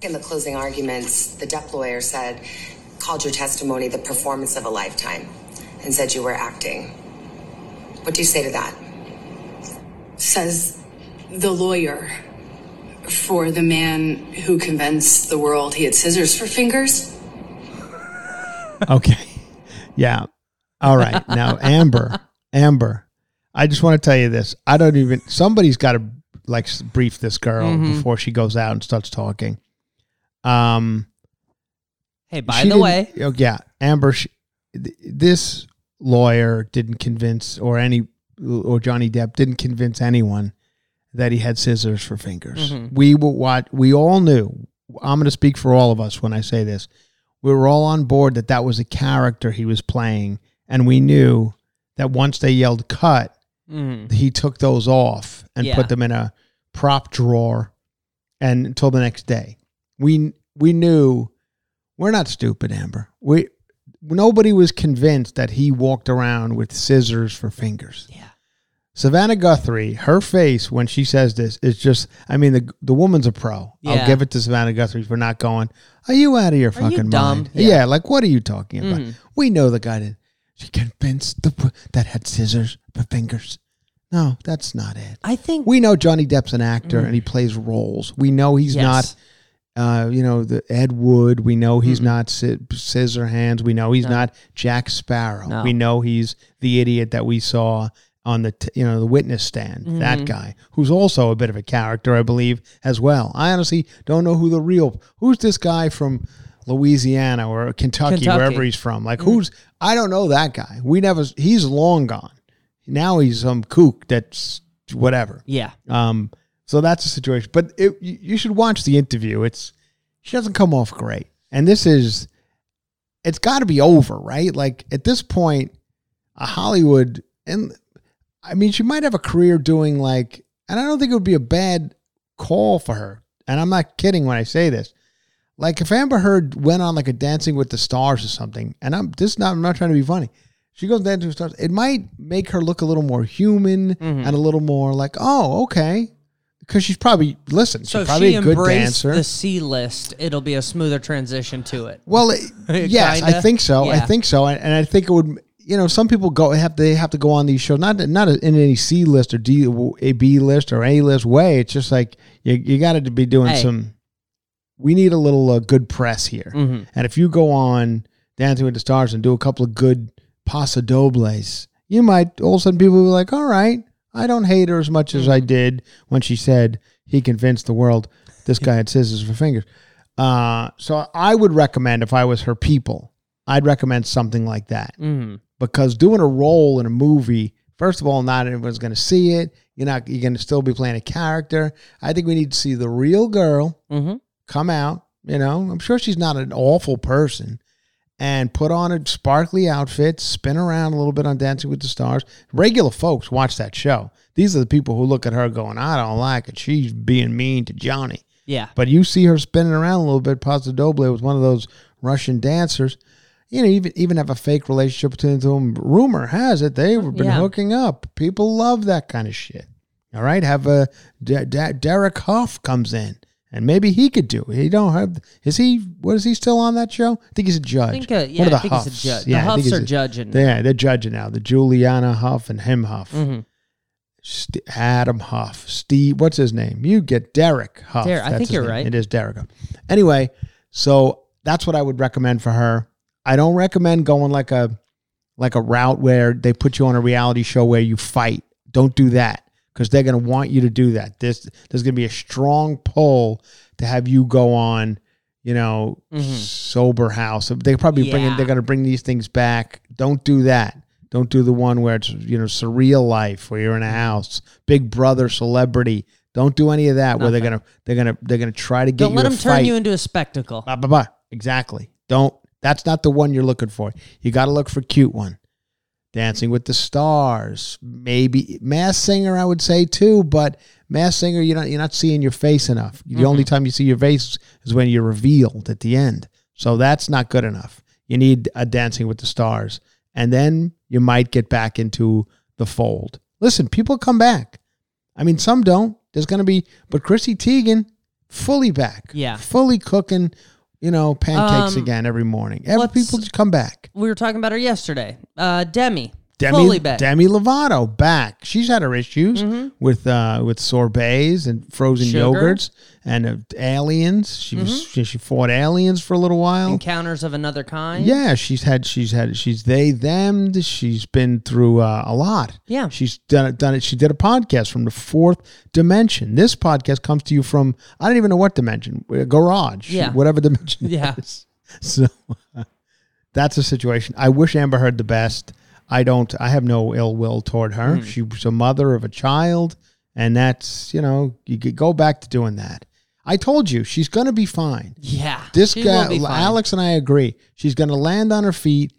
In the closing arguments, the depp lawyer said, called your testimony the performance of a lifetime and said you were acting. What do you say to that? says the lawyer for the man who convinced the world he had scissors for fingers. (laughs) Okay. Yeah. All right. Now, Amber, Amber, I just want to tell you this. I don't even, somebody's got to like brief this girl Mhm. before she goes out and starts talking. Um, hey, by the way, oh, yeah, Amber, she, th- this lawyer didn't convince, or any, or Johnny Depp didn't convince anyone that he had scissors for fingers. Mhm. We were what we all knew. I'm going to speak for all of us when I say this. We were all on board that that was a character he was playing, and we knew that once they yelled "cut," Mhm. he took those off and Yeah. put them in a prop drawer, and until the next day, we we knew we're not stupid, Amber. We nobody was convinced that he walked around with scissors for fingers. yeah, Savannah Guthrie, her face when she says this is just, I mean, the the woman's a pro. I'll give it to Savannah Guthrie for not going, Are you out of your Are fucking mind? Yeah. Yeah. like what are you talking about? Mhm. We know the guy that she convinced the that had scissors for fingers. No, that's not it. I think We know Johnny Depp's an actor and he plays roles. We know he's Mm. Yes. not, uh, you know, the Ed Wood. We know he's Mm-mm. not Sci- Scissorhands. We know he's No. not Jack Sparrow. No. We know he's the idiot that we saw on the t- you know the witness stand. That Mhm. guy who's also a bit of a character, I believe, as well. I honestly don't know who the real who's this guy from Louisiana or Kentucky, Kentucky. wherever he's from. Like Mhm. who's I don't know that guy. We never. He's long gone. Now he's some kook that's whatever. yeah, Um, so that's the situation. But it, you should watch the interview. It's she doesn't come off great, and this is it's got to be over, right? Like at this point, a Hollywood, and I mean, she might have a career doing like, and I don't think it would be a bad call for her. And I'm not kidding when I say this. Like if Amber Heard went on like a Dancing with the Stars or something, and I'm this not I'm not trying to be funny. She goes Dancing with the Stars. It might make her look a little more human Mhm. and a little more like, oh, okay, because she's probably listen. So she's if probably she a good dancer. the C list, it'll be a smoother transition to it. Well, it- (laughs) yes, I think so. I think so, and, and I think it would. You know, some people go have they have to go on these shows not not in any C list or D a B list or A list way. It's just like you you got to be doing Hey. some. We need a little uh, good press here, Mhm. and if you go on Dancing with the Stars and do a couple of good paso dobles, you might all of a sudden people will be like, "All right, I don't hate her as much as I did when she said he convinced the world this guy had scissors for fingers." Uh, so I would recommend if I was her people, I'd recommend something like that Mhm. because doing a role in a movie, first of all, not everyone's going to see it. You're not. You're going to still be playing a character. I think we need to see the real girl Mhm. Come out. You know, I'm sure she's not an awful person, and put on a sparkly outfit, spin around a little bit on Dancing with the Stars. Regular folks watch that show. These are the people who look at her going, I don't like it. She's being mean to Johnny. Yeah. But you see her spinning around a little bit. Pasta Doble was one of those Russian dancers. You know, even even have a fake relationship between them. Rumor has it they've been Yeah. hooking up. People love that kind of shit. All right, have a D- D- Derek Hough comes in, and maybe he could do. He don't have. Is he? What is he still on that show? I think he's a judge. I think, uh, yeah, One of the I think he's a Houghs. judge. The Yeah, think Houghs are a- judging. Yeah, they're judging now. The Juliana Hough and him Hough. Mhm. St- Adam Hough, Steve, what's his name? You get Derek Hough. Derek, I think you're name. right. It is Derek Hough. Anyway, so that's what I would recommend for her. I don't recommend going like a like a route where they put you on a reality show where you fight. Don't do that because they're going to want you to do that. There's there's going to be a strong pull to have you go on, you know, mm-hmm. sober house. They probably bring Yeah. they're going to bring these things back. Don't do that. Don't do the one where it's you know surreal life where you're in a house, Big Brother celebrity. Don't do any of that where they're gonna they're gonna they're gonna try to get Don't you let them turn you into a spectacle. Blah, blah, blah. Exactly. Don't. That's not the one you're looking for. You got to look for cute one. Dancing with the Stars, maybe Masked Singer. I would say too, but Masked Singer, you're not you're not seeing your face enough. The only mm-hmm. time you see your face is when you're revealed at the end. So that's not good enough. You need a Dancing with the Stars, and then you might get back into the fold. Listen, people come back. I mean, some don't. There's going to be, but Chrissy Teigen, fully back. Yeah. Fully cooking, you know, pancakes Um, again every morning. Every let's- people just come back. We were talking about her yesterday. Uh, Demi. Demi, fully back. Demi Lovato back. She's had her issues with uh, with sorbets and frozen Sugar. yogurts and uh, aliens. She was she, she fought aliens for a little while. Encounters of another kind. Yeah, she's had she's had she's they them. She's been through uh, a lot. Yeah. she's done it. Done it. She did a podcast from the fourth dimension. This podcast comes to you from I don't even know what dimension. uh, Garage. Yeah. whatever dimension. Yeah. is. (laughs) So (laughs) that's a situation. I wish Amber Heard the best. I don't. I have no ill will toward her. Hmm. She was a mother of a child, and that's you know you could go back to doing that. I told you she's going to be fine. Yeah. This guy, will be fine. Alex and I agree. She's going to land on her feet.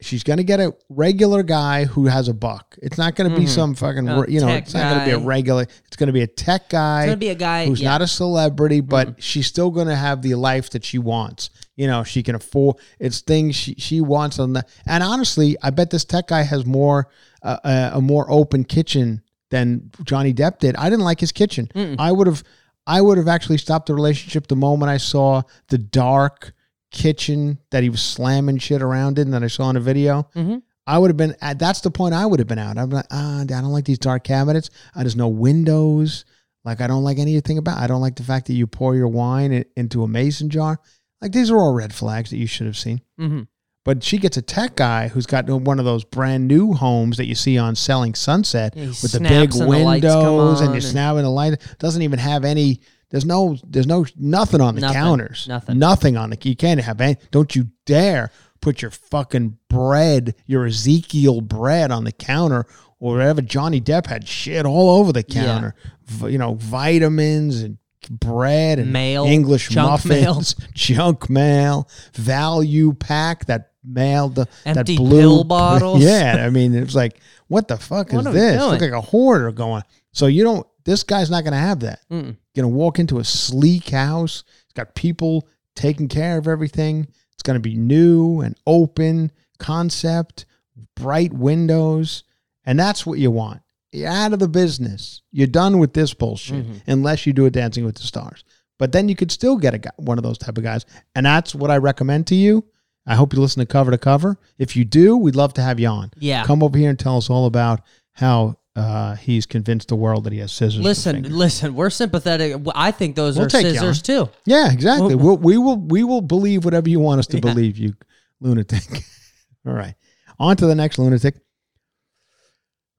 She's going to get a regular guy who has a buck. It's not going to be some fucking, A you know, it's not going to be a regular. It's going to be a tech guy. It's gonna be a guy, who's yeah. Mm-hmm. not a celebrity, but she's still going to have the life that she wants. You know, she can afford. It's things she she wants on the. And honestly, I bet this tech guy has more uh, uh, a more open kitchen than Johnny Depp did. I didn't like his kitchen. I would have. I would have actually stopped the relationship the moment I saw the dark kitchen that he was slamming shit around in that I saw in a video. Mhm. I would have been at that's the point I would have been out. I'm like, ah, I don't like these dark cabinets. I just no windows. Like I don't like anything about. I don't like the fact that you pour your wine into a mason jar. Like these are all red flags that you should have seen. Mhm. But she gets a tech guy who's got one of those brand new homes that you see on Selling Sunset Yeah, with the big and the windows and you're snapping the light. Doesn't even have any. There's no. There's no nothing on the Nothing. counters. Nothing. Nothing on the. You can't have any. Don't you dare put your fucking bread, your Ezekiel bread, on the counter or whatever. Johnny Depp had shit all over the Yeah. counter. V- you know, vitamins and bread and Mail, English junk mail. muffins, (laughs) junk mail, value pack that mail the Empty that blue pill bottles. (laughs) Yeah, I mean, it was like, what the fuck What is this? Look like a hoarder going. So you don't. This guy's not going to have that. Mm-mm. Going to walk into a sleek house. It's got people taking care of everything. It's going to be new and open concept, bright windows, and that's what you want. You're out of the business. You're done with this bullshit Mm-hmm. unless you do a Dancing with the Stars. But then you could still get a guy, one of those type of guys, and that's what I recommend to you. I hope you listen to cover to cover. If you do, we'd love to have you on. Yeah. come over here and tell us all about how uh, he's convinced the world that he has scissors. Listen, listen. We're sympathetic. I think those We'll are scissors too. Yeah, exactly. Well- we will we will believe whatever you want us to (laughs) Yeah. believe, you lunatic. (laughs) All right. On to the next lunatic.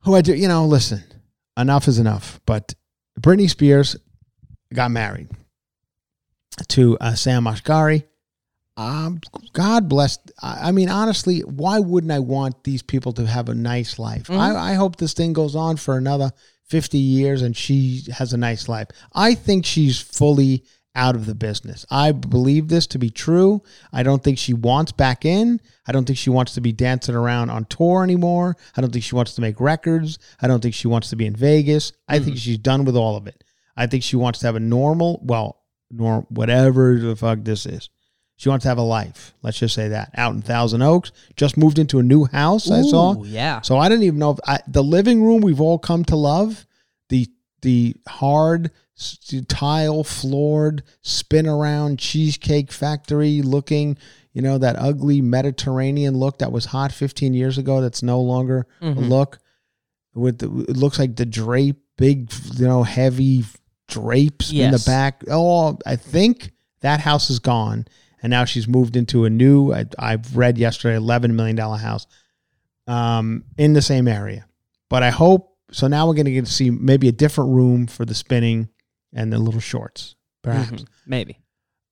Who I do, you know, listen, enough is enough. But Britney Spears got married to uh, Sam Asghari. Um, God bless. I I mean, honestly, why wouldn't I want these people to have a nice life? I, I hope this thing goes on for another 50 years and she has a nice life. I think she's fully out of the business. I believe this to be true. I don't think she wants back in. I don't think she wants to be dancing around on tour anymore. I don't think she wants to make records. I don't think she wants to be in Vegas. I think hmm. she's done with all of it. I think she wants to have a normal, well, norm, whatever the fuck this is. She wants to have a life. Let's just say that. Out in Thousand Oaks, just moved into a new house. I saw. Yeah. So I didn't even know if I, the living room we've all come to love, the the hard tile floored spin around cheesecake factory looking, you know, that ugly Mediterranean look that was hot 15 years ago that's no longer a Mhm. look. With the, it looks like the drape, big, you know, heavy drapes in the back. Oh, I think that house is gone. And now she's moved into a new, I, I've read yesterday, $11 million house um, in the same area. But I hope so. Now we're going to get to see maybe a different room for the spinning and the little shorts, perhaps. Mhm. Maybe.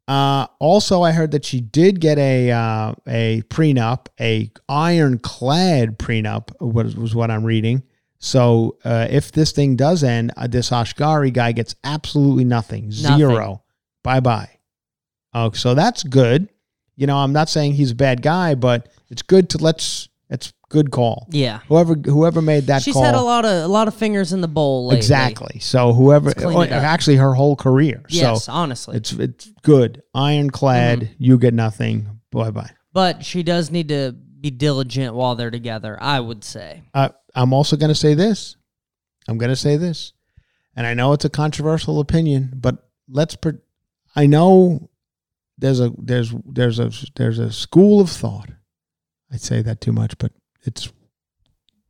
Uh, also, I heard that she did get a uh, a prenup, a ironclad prenup was, was what I'm reading. So uh, if this thing does end, uh, this Asghari guy gets absolutely nothing, Nothing. zero. Bye bye. Oh, so that's good. You know, I'm not saying he's a bad guy, but it's good to let's. It's good call. Yeah. Whoever whoever made that She's call. had a lot of a lot of fingers in the bowl lately. Exactly. So whoever, actually, her whole career. Yes, so honestly. it's it's good. Ironclad. Mm-hmm. You get nothing. Bye bye. But she does need to be diligent while they're together, I would say. Uh, I'm also going to say this. I'm going to say this, and I know it's a controversial opinion, but let's. Pre- I know there's a there's there's a there's a school of thought. I say that too much, but it's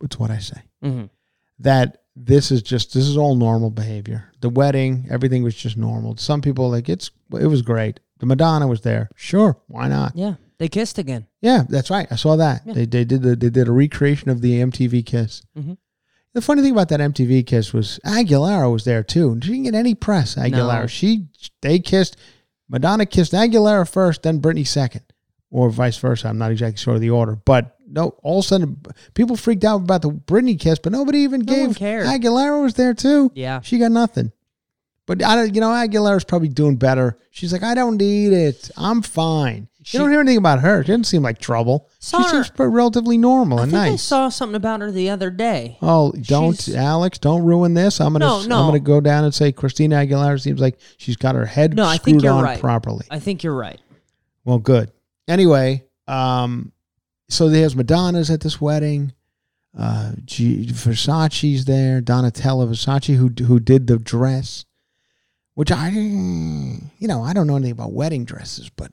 it's what I say. Mhm. That this is just this is all normal behavior. The wedding, everything was just normal. Some people like it's it was great. The Madonna was there. Sure, why not? Yeah. They kissed again. Yeah, that's right. I saw that. Yeah. They they did the, they did a recreation of the MTV kiss. Mhm. The funny thing about that MTV kiss was Aguilera was there too. She didn't get any press. Aguilera. No. She they kissed. Madonna kissed Aguilera first, then Britney second, or vice versa. I'm not exactly sure of the order, but no. All of a sudden, people freaked out about the Britney kiss, but nobody even No gave. cared. Aguilera was there too. Yeah. She got nothing. But I don't, you know, Aguilera's probably doing better. She's like, I don't need it. I'm fine. She- you don't hear anything about her. She doesn't seem like trouble. She her- seems relatively normal I and think I nice. saw something about her the other day. oh, don't, She's- Alex, don't ruin this. I'm gonna, No, no. I'm gonna go down and say Christina Aguilera seems like she's got her head No, I screwed think you're on right. properly. I think you're right. Well, good. Anyway, um, so there's Madonna's at this wedding. Uh, G- Versace's there. Donatella Versace, who who did the dress, which I, you know, I don't know anything about wedding dresses, but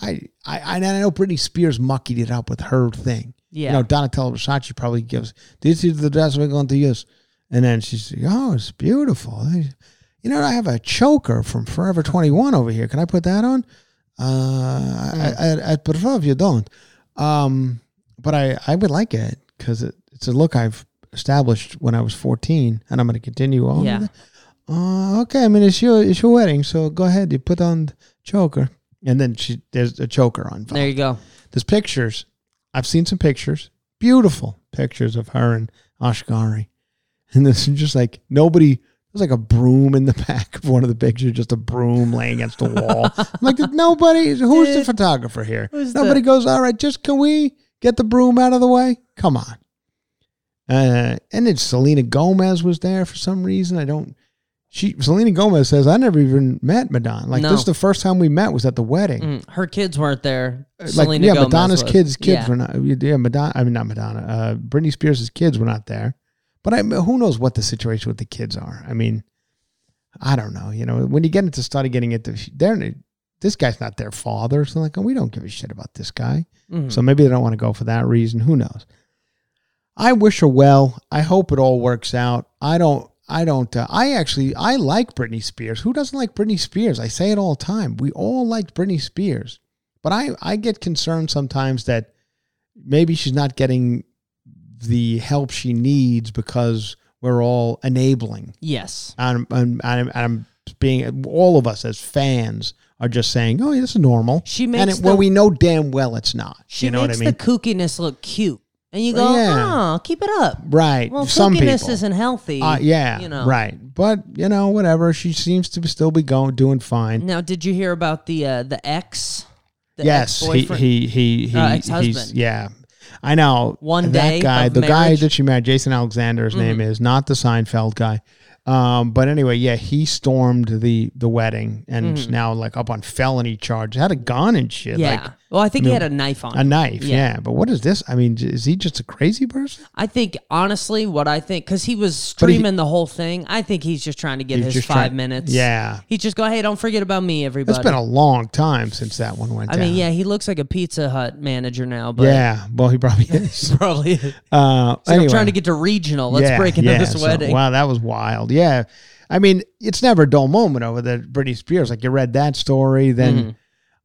I I I know Britney Spears muckied it up with her thing. Yeah. You know, Donatella Versace probably gives this is the dress we're going to use, and then she's like, oh, it's beautiful. You know, I have a choker from Forever Twenty One over here. Can I put that on? Uh, I, I, I prefer if you don't. Um, but I, I would like it because it, it's a look I've established when I was 14, and I'm going to continue on. Yeah. Uh, okay, I mean, it's your, it's your wedding, so go ahead. You put on the choker. And then she, there's a choker on. There you go. There's pictures. I've seen some pictures. Beautiful pictures of her and Asghari. And this is just like nobody. There's like a broom in the (laughs) back of one of the pictures, just a broom laying against the wall. I'm like, nobody. Who's the photographer here? who's Nobody the- goes. All right, just can we get the broom out of the way? Come on. Uh, and then Selena Gomez was there for some reason. I don't. She Selena Gomez says I never even met Madonna. Like No. this is the first time we met was at the wedding. Mm, her kids weren't there. Like Selena yeah, Gomez Madonna's was. kids kids Yeah. were not. Yeah, Madonna. I mean not Madonna. Uh, Britney Spears' kids were not there. But I who knows what the situation with the kids are. I mean, I don't know. You know, when you get into study getting into they're this guy's not their father, so like oh, we don't give a shit about this guy. Mhm. So maybe they don't want to go for that reason. Who knows? I wish her well. I hope it all works out. I don't. I don't. Uh, I actually. I like Britney Spears. Who doesn't like Britney Spears? I say it all the time. We all liked Britney Spears, but I. I get concerned sometimes that maybe she's not getting the help she needs because we're all enabling. Yes. And I'm, I'm, I'm being all of us as fans are just saying, "Oh, yeah, this is normal." She and makes it, well, we know damn well it's not. She you know makes what I mean? the kookiness look cute. and you go, Yeah. oh, keep it up. Right. Well, Some flakiness people. isn't healthy. Uh, yeah. you know. Right. But you know, whatever. She seems to still be going, doing fine. Now, did you hear about the uh, the ex? The yes. He he he he. Uh, ex-husband. yeah. I know. One that day guy, of the guy that she married, Jason Alexander, his name is not the Seinfeld guy. Um, but anyway, yeah, he stormed the the wedding and Mhm. now like up on felony charges. Had a gun and shit. Yeah. Like, well, I think I he had a knife on. a him. knife. Yeah. But what is this? I mean, is he just a crazy person? I think honestly, what I think because he was But he- streaming the whole thing, I think he's just trying to get his five minutes. Yeah. He's just go, hey, don't forget about me, everybody. It's been a long time since that one went I down. mean, yeah, he looks like a Pizza Hut manager now, but yeah. Well, he probably (laughs) is. probably. is. Uh, So anyway. I'm trying to get to regional. Let's Yeah, break into yeah, this so- wedding. wow, that was wild. Yeah. I mean, it's never a dull moment over the Britney Spears. Like you read that story, then Mm-hmm.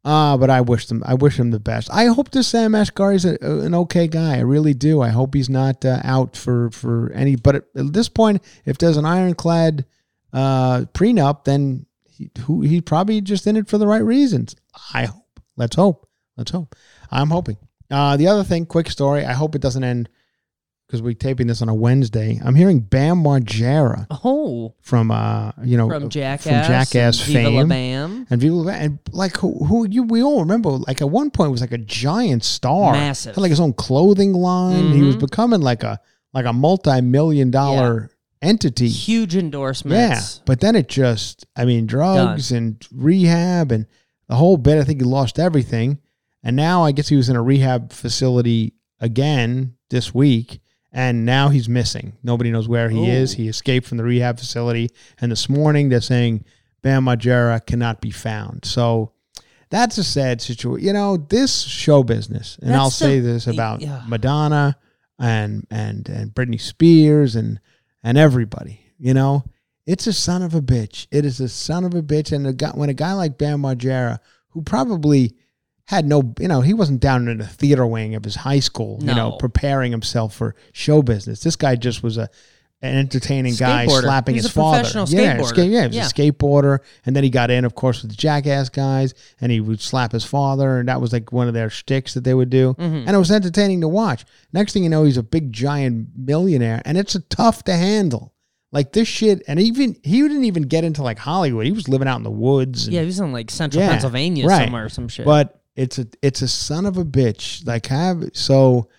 Ah, but I wish them I wish him the best. I hope this Sam Asghari's a, a- an okay guy. I really do. I hope he's not uh, out for for any but at, at this point, if there's an ironclad uh prenup, then he, who he's probably just in it for the right reasons. I hope. Let's hope. Let's hope. I'm hoping. Uh the other thing, quick story. I hope it doesn't end because we're taping this on a Wednesday. I'm hearing Bam Margera oh, from uh you know from Jackass, from Jackass and Viva fame Bam. and Viva Bam, and like who, who you we all remember like at one point was like a giant star, Massive. had like his own clothing line. He was Mhm. becoming like a like a multi million dollar entity. Huge endorsements. Yeah, but then it just I mean drugs and rehab and the whole bit. I think he lost everything, and now I guess he was in a rehab facility again this week. And now he's missing. Nobody knows where he is. He escaped from the rehab facility. And this morning they're saying Bam Margera cannot be found. So that's a sad situation. You know, this show business, and That's I'll the- say this about yeah. Madonna and and and Britney Spears and and everybody. You know, it's a son of a bitch. It is a son of a bitch. And a guy, when a guy like Bam Margera, who probably had no, you know, he wasn't down in the theater wing of his high school, you know, preparing himself for show business. This guy just was a an entertaining guy slapping He's his a father. professional yeah, skateboarder. yeah, he was Yeah. a skateboarder, and then he got in, of course, with the Jackass guys, and he would slap his father, and that was like one of their shticks that they would do, Mhm. and it was entertaining to watch. Next thing you know, he's a big giant millionaire, and it's a tough to handle. Like this shit, and even he didn't even get into like Hollywood. He was living out in the woods. and- Yeah, he was in like central Yeah, Pennsylvania right. somewhere or some shit. But it's a it's a son of a bitch. Like have so,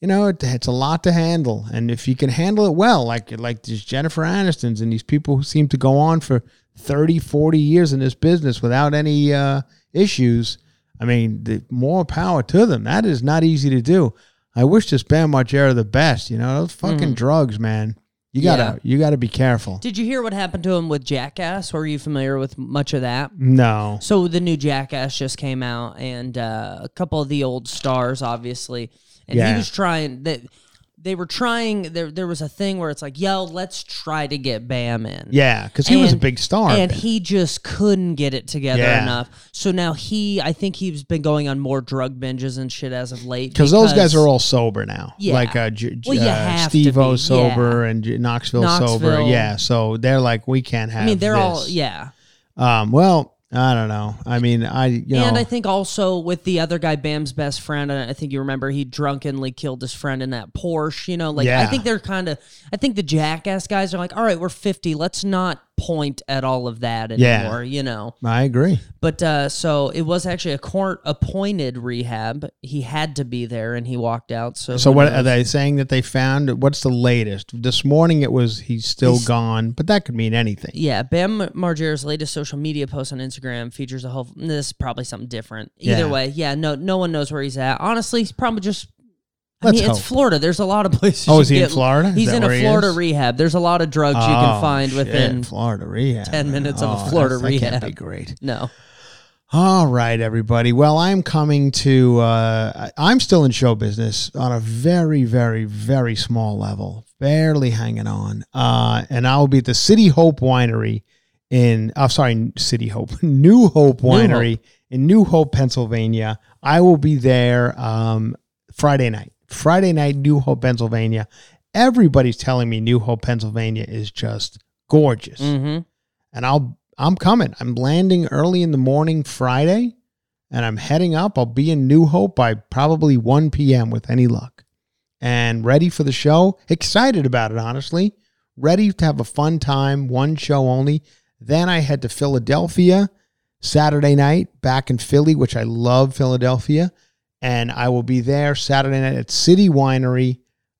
you know, it, it's a lot to handle, and if you can handle it well, like like these Jennifer Anistons and these people who seem to go on for 30, 40 years in this business without any uh, issues, I mean, the more power to them. That is not easy to do. I wish this Bam Margera the best. You know, those fucking Mhm. drugs, man. You gotta you gotta be careful. Did you hear what happened to him with Jackass? Were you familiar with much of that? No. So the new Jackass just came out, and uh, a couple of the old stars, obviously, and Yeah. he was trying that. They were trying. There, there was a thing where it's like, "Yo, let's try to get Bam in." Yeah, because he was a And- big star. and he just couldn't get it together Yeah. enough. So now he, I think he's been going on more drug binges and shit as of late. because those guys are all sober now. Yeah. like uh, J- Well, you uh, have to Steve-O be, sober and J- Knoxville, sober. Knoxville. Yeah, so they're like, we can't have. I mean, they're all this. yeah. Um, well, I don't know. I mean, I you and I think also with the other guy, Bam's best friend, and I think you remember he drunkenly killed his friend in that Porsche. You know, like I think they're kind of. I think the jackass guys are like, all right, we're fifty. Let's not point at all of that Yeah. anymore. You know. I agree. But uh, so it was actually a court appointed rehab. He had to be there, and he walked out. So So what knows? are they saying that they found? What's the latest? This morning it was he's still He's- gone, but that could mean anything. Yeah, Bam Margera's latest social media post on Instagram features a whole. This is probably something different. Either Yeah. way, yeah, no, no one knows where he's at. Honestly, he's probably just. I Let's mean, it's. Florida. There's a lot of places. Oh, you is he in get- Florida? Is He's that in a where he Florida is? rehab. There's a lot of drugs you Oh, can find shit, within. Florida rehab. 10 minutes of a Oh, Florida that's- That can't rehab. be great. (laughs) No, All right, everybody. Well, I'm coming to. Uh, I- I'm still in show business on a very, very, very small level, barely hanging on. Uh, and I'll be at the City Hope Winery in. Oh, sorry, City Hope, (laughs) New Hope Winery in New Hope, Pennsylvania. I will be there um, Friday night. Friday night, New Hope, Pennsylvania. Everybody's telling me New Hope, Pennsylvania is just gorgeous mm-hmm. and I'll I'm coming. I'm landing early in the morning Friday, and I'm heading up. I'll be in New Hope by probably 1 p.m. with any luck. and ready for the show. Excited about it, honestly. Ready to have a fun time. One show only. Then I head to Philadelphia Saturday night, back in Philly, which I love Philadelphia. And I will be there Saturday night at City Winery.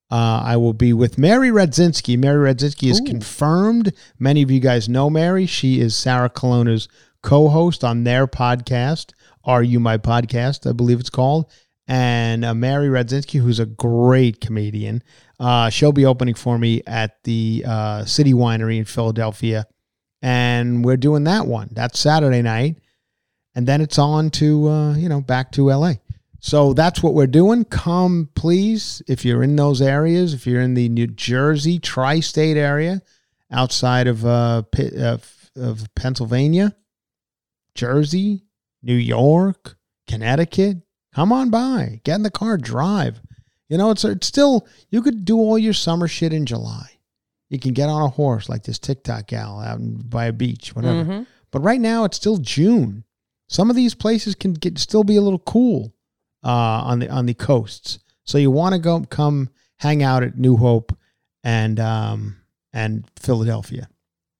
Uh, I will be with Mary Radzinski. Mary Radzinski is Ooh. confirmed. Many of you guys know Mary. She is Sarah Colonna's co host on their podcast, Are You My Podcast? I believe it's called. And uh, Mary Radzinski, who's a great comedian, uh, she'll be opening for me at the uh, City Winery in Philadelphia. And we're doing that one. That's Saturday night. And then it's on to, uh, you know, back to LA. So that's what we're doing. Come, please, if you're in those areas, if you're in the New Jersey tri state area outside of, uh, of, of Pennsylvania, Jersey, New York, Connecticut, come on by. Get in the car, drive. You know, it's, it's still, you could do all your summer shit in July. You can get on a horse like this TikTok gal out by a beach, whatever. Mhm. But right now, it's still June. Some of these places can get still be a little cool uh, on the on the coasts. So you want to go come hang out at New Hope and um, and Philadelphia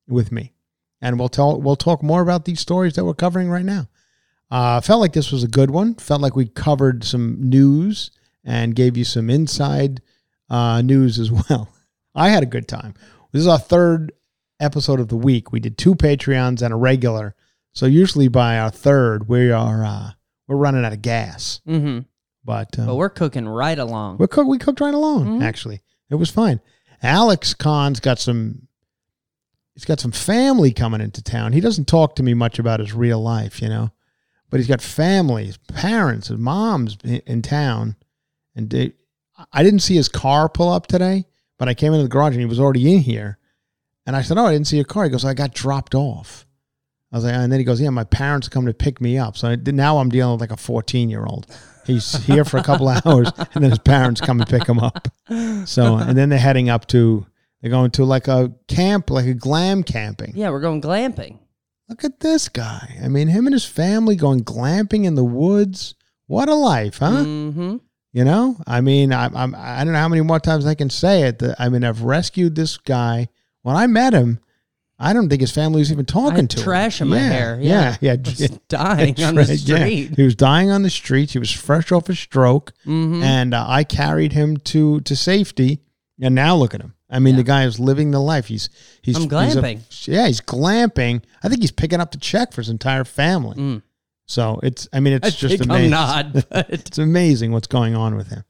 with me, and we'll tell we'll talk more about these stories that we're covering right now. Uh, felt like this was a good one. Felt like we covered some news and gave you some inside uh, news as (laughs) well. I had a good time. This is our third episode of the week. We did two Patreons and a regular. So usually by our third, we are uh, we're running out of gas. Mm-hmm. But, uh, But we're cooking right along. we cooked we cooked right along. Mhm. Actually, it was fine. Alex Kahn's got some. He's got some family coming into town. He doesn't talk to me much about his real life, you know, but he's got family, his parents, his mom's in, in town, and they, I didn't see his car pull up today, but I came into the garage and he was already in here, and I said, "Oh, I didn't see your car." He goes, "I got dropped off." I was like, and then he goes, "Yeah, my parents come to pick me up." So I, now I'm dealing with like a 14 year old. He's here for a couple (laughs) hours, and then his parents come and pick him up. So, and then they're heading up to, they're going to like a camp, like a glam camping. Yeah, we're going glamping. Look at this guy. I mean, him and his family going glamping in the woods. What a life, huh? Mm-hmm. You know, I mean, I, I'm, I don't know how many more times I can say it. That I mean, I've rescued this guy. When I met him, I don't think his family was even talking to him. trash in my Yeah, hair. Yeah, Yeah. yeah. Dying on the right, yeah. street. He was dying on the streets. He was fresh off a stroke, Mhm. and uh, I carried him to to safety. And now look at him. I mean, the guy is living the life. He's he's I'm he's a- glamping. yeah, he's glamping. I think he's picking up the check for his entire family. Mm. So it's. I mean, it's I just think I'm not, (laughs) but- it's amazing what's going on with him.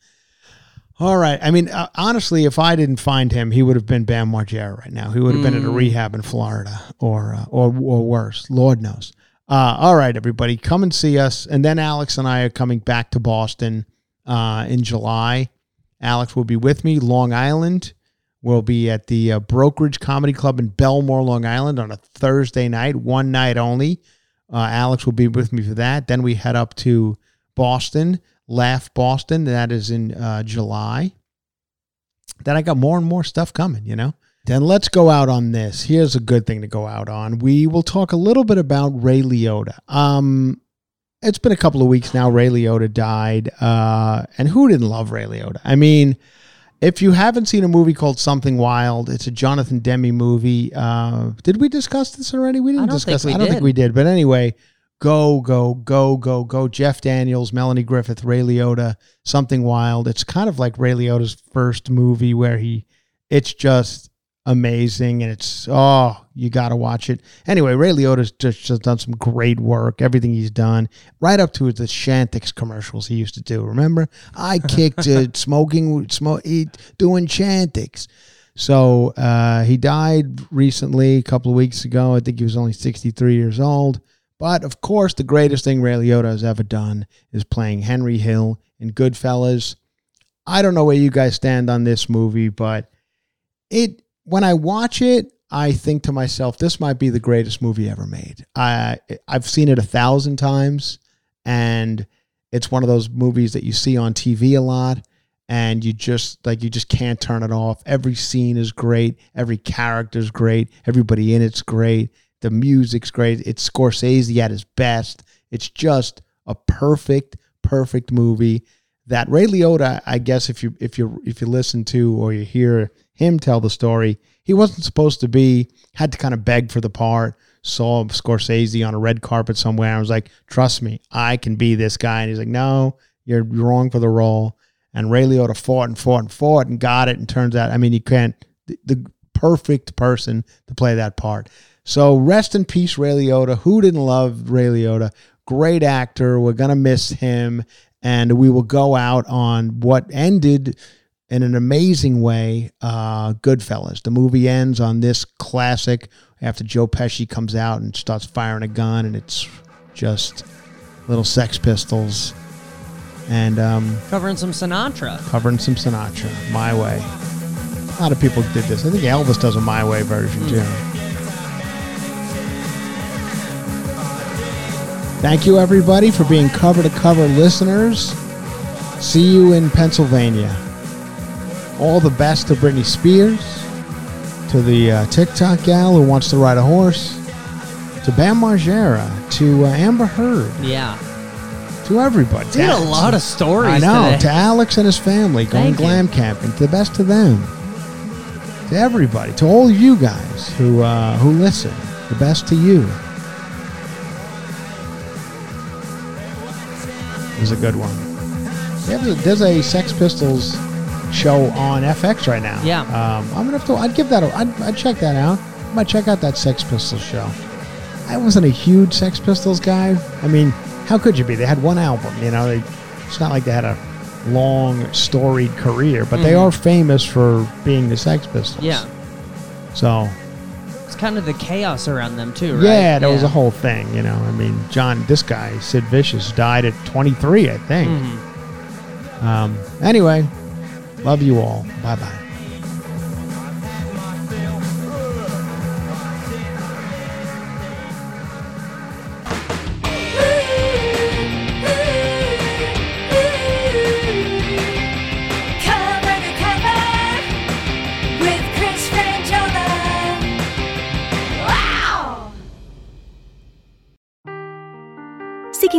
All right. I mean, uh, honestly, if I didn't find him, he would have been Bam Margera right now. He would have been at a Mm. rehab in Florida or uh, or or worse. Lord knows. Uh, all right, everybody, come and see us. And then Alex and I are coming back to Boston uh, in July. Alex will be with me. Long Island. We'll be at the uh, Brokerage Comedy Club in Bellmore, Long Island on a Thursday night, one night only. Uh, Alex will be with me for that. Then we head up to Boston, Laugh Boston. That is in uh, July. Then I got more and more stuff coming, you know? Then let's go out on this. Here's a good thing to go out on. We will talk a little bit about Ray Liotta. Um, it's been a couple of weeks now. Ray Liotta died. Uh, and who didn't love Ray Liotta? I mean, if you haven't seen a movie called Something Wild, it's a Jonathan Demme movie. Uh, did we discuss this already? We didn't discuss. we I don't think we did. But anyway, go go go go go. Jeff Daniels, Melanie Griffith, Ray Liotta, Something Wild. It's kind of like Ray Liotta's first movie where he. It's just amazing and it's oh you got to watch it anyway ray liotta's just, just done some great work everything he's done right up to the Chantix commercials he used to do remember i kicked it (laughs) smoking smoke doing Chantix so uh, he died recently a couple of weeks ago i think he was only 63 years old but of course the greatest thing ray liotta has ever done is playing henry hill in goodfellas i don't know where you guys stand on this movie but it when I watch it, I think to myself, this might be the greatest movie ever made. I I've seen it a thousand times, and it's one of those movies that you see on TV a lot, and you just like you just can't turn it off. Every scene is great, every character's great, everybody in it's great, the music's great. It's Scorsese at his best. It's just a perfect, perfect movie that Ray Liotta, I guess if you if you if you listen to or you hear him tell the story, he wasn't supposed to be had to kind of beg for the part. Saw Scorsese on a red carpet somewhere. I was like, trust me, I can be this guy. And he's like, no, you're wrong for the role. And Ray Liotta fought and fought and fought and got it. And turns out, I mean, you can't the, the perfect person to play that part. So rest in peace, Ray Liotta. Who didn't love Ray Liotta? Great actor. We're gonna miss him, and we will go out on what ended in an amazing way. Uh, Goodfellas. The movie ends on this classic after Joe Pesci comes out and starts firing a gun, and it's just little Sex Pistols and um, Covering some Sinatra. covering some Sinatra. My way. A lot of people did this. I think Elvis does a My Way version too. Thank you, everybody, for being cover to cover listeners. See you in Pennsylvania. All the best to Britney Spears, to the uh, TikTok gal who wants to ride a horse, to Bam Margera, to uh, Amber Heard, Yeah. to everybody. We had a lot of stories I know. today. To Alex and his family going Thank you. glam camping. To the best to them. To everybody. To all you guys who uh, who listen. The best to you. It was a good one. Yeah, there's a, there's a Sex Pistols show on FX right now. Yeah. Um, I'm gonna have to. I'd give that. A, I'd, I'd check that out. I might check out that Sex Pistols show. I wasn't a huge Sex Pistols guy. I mean, how could you be? They had one album. You know, they, it's not like they had a long, storied career, but they Mhm. are famous for being the Sex Pistols. Yeah. So It's kind of the chaos around them too, right? yeah, there was a whole thing. You know, I mean, John, this guy Sid Vicious died at 23, I think. Mhm. Um, anyway, love you all. Bye bye.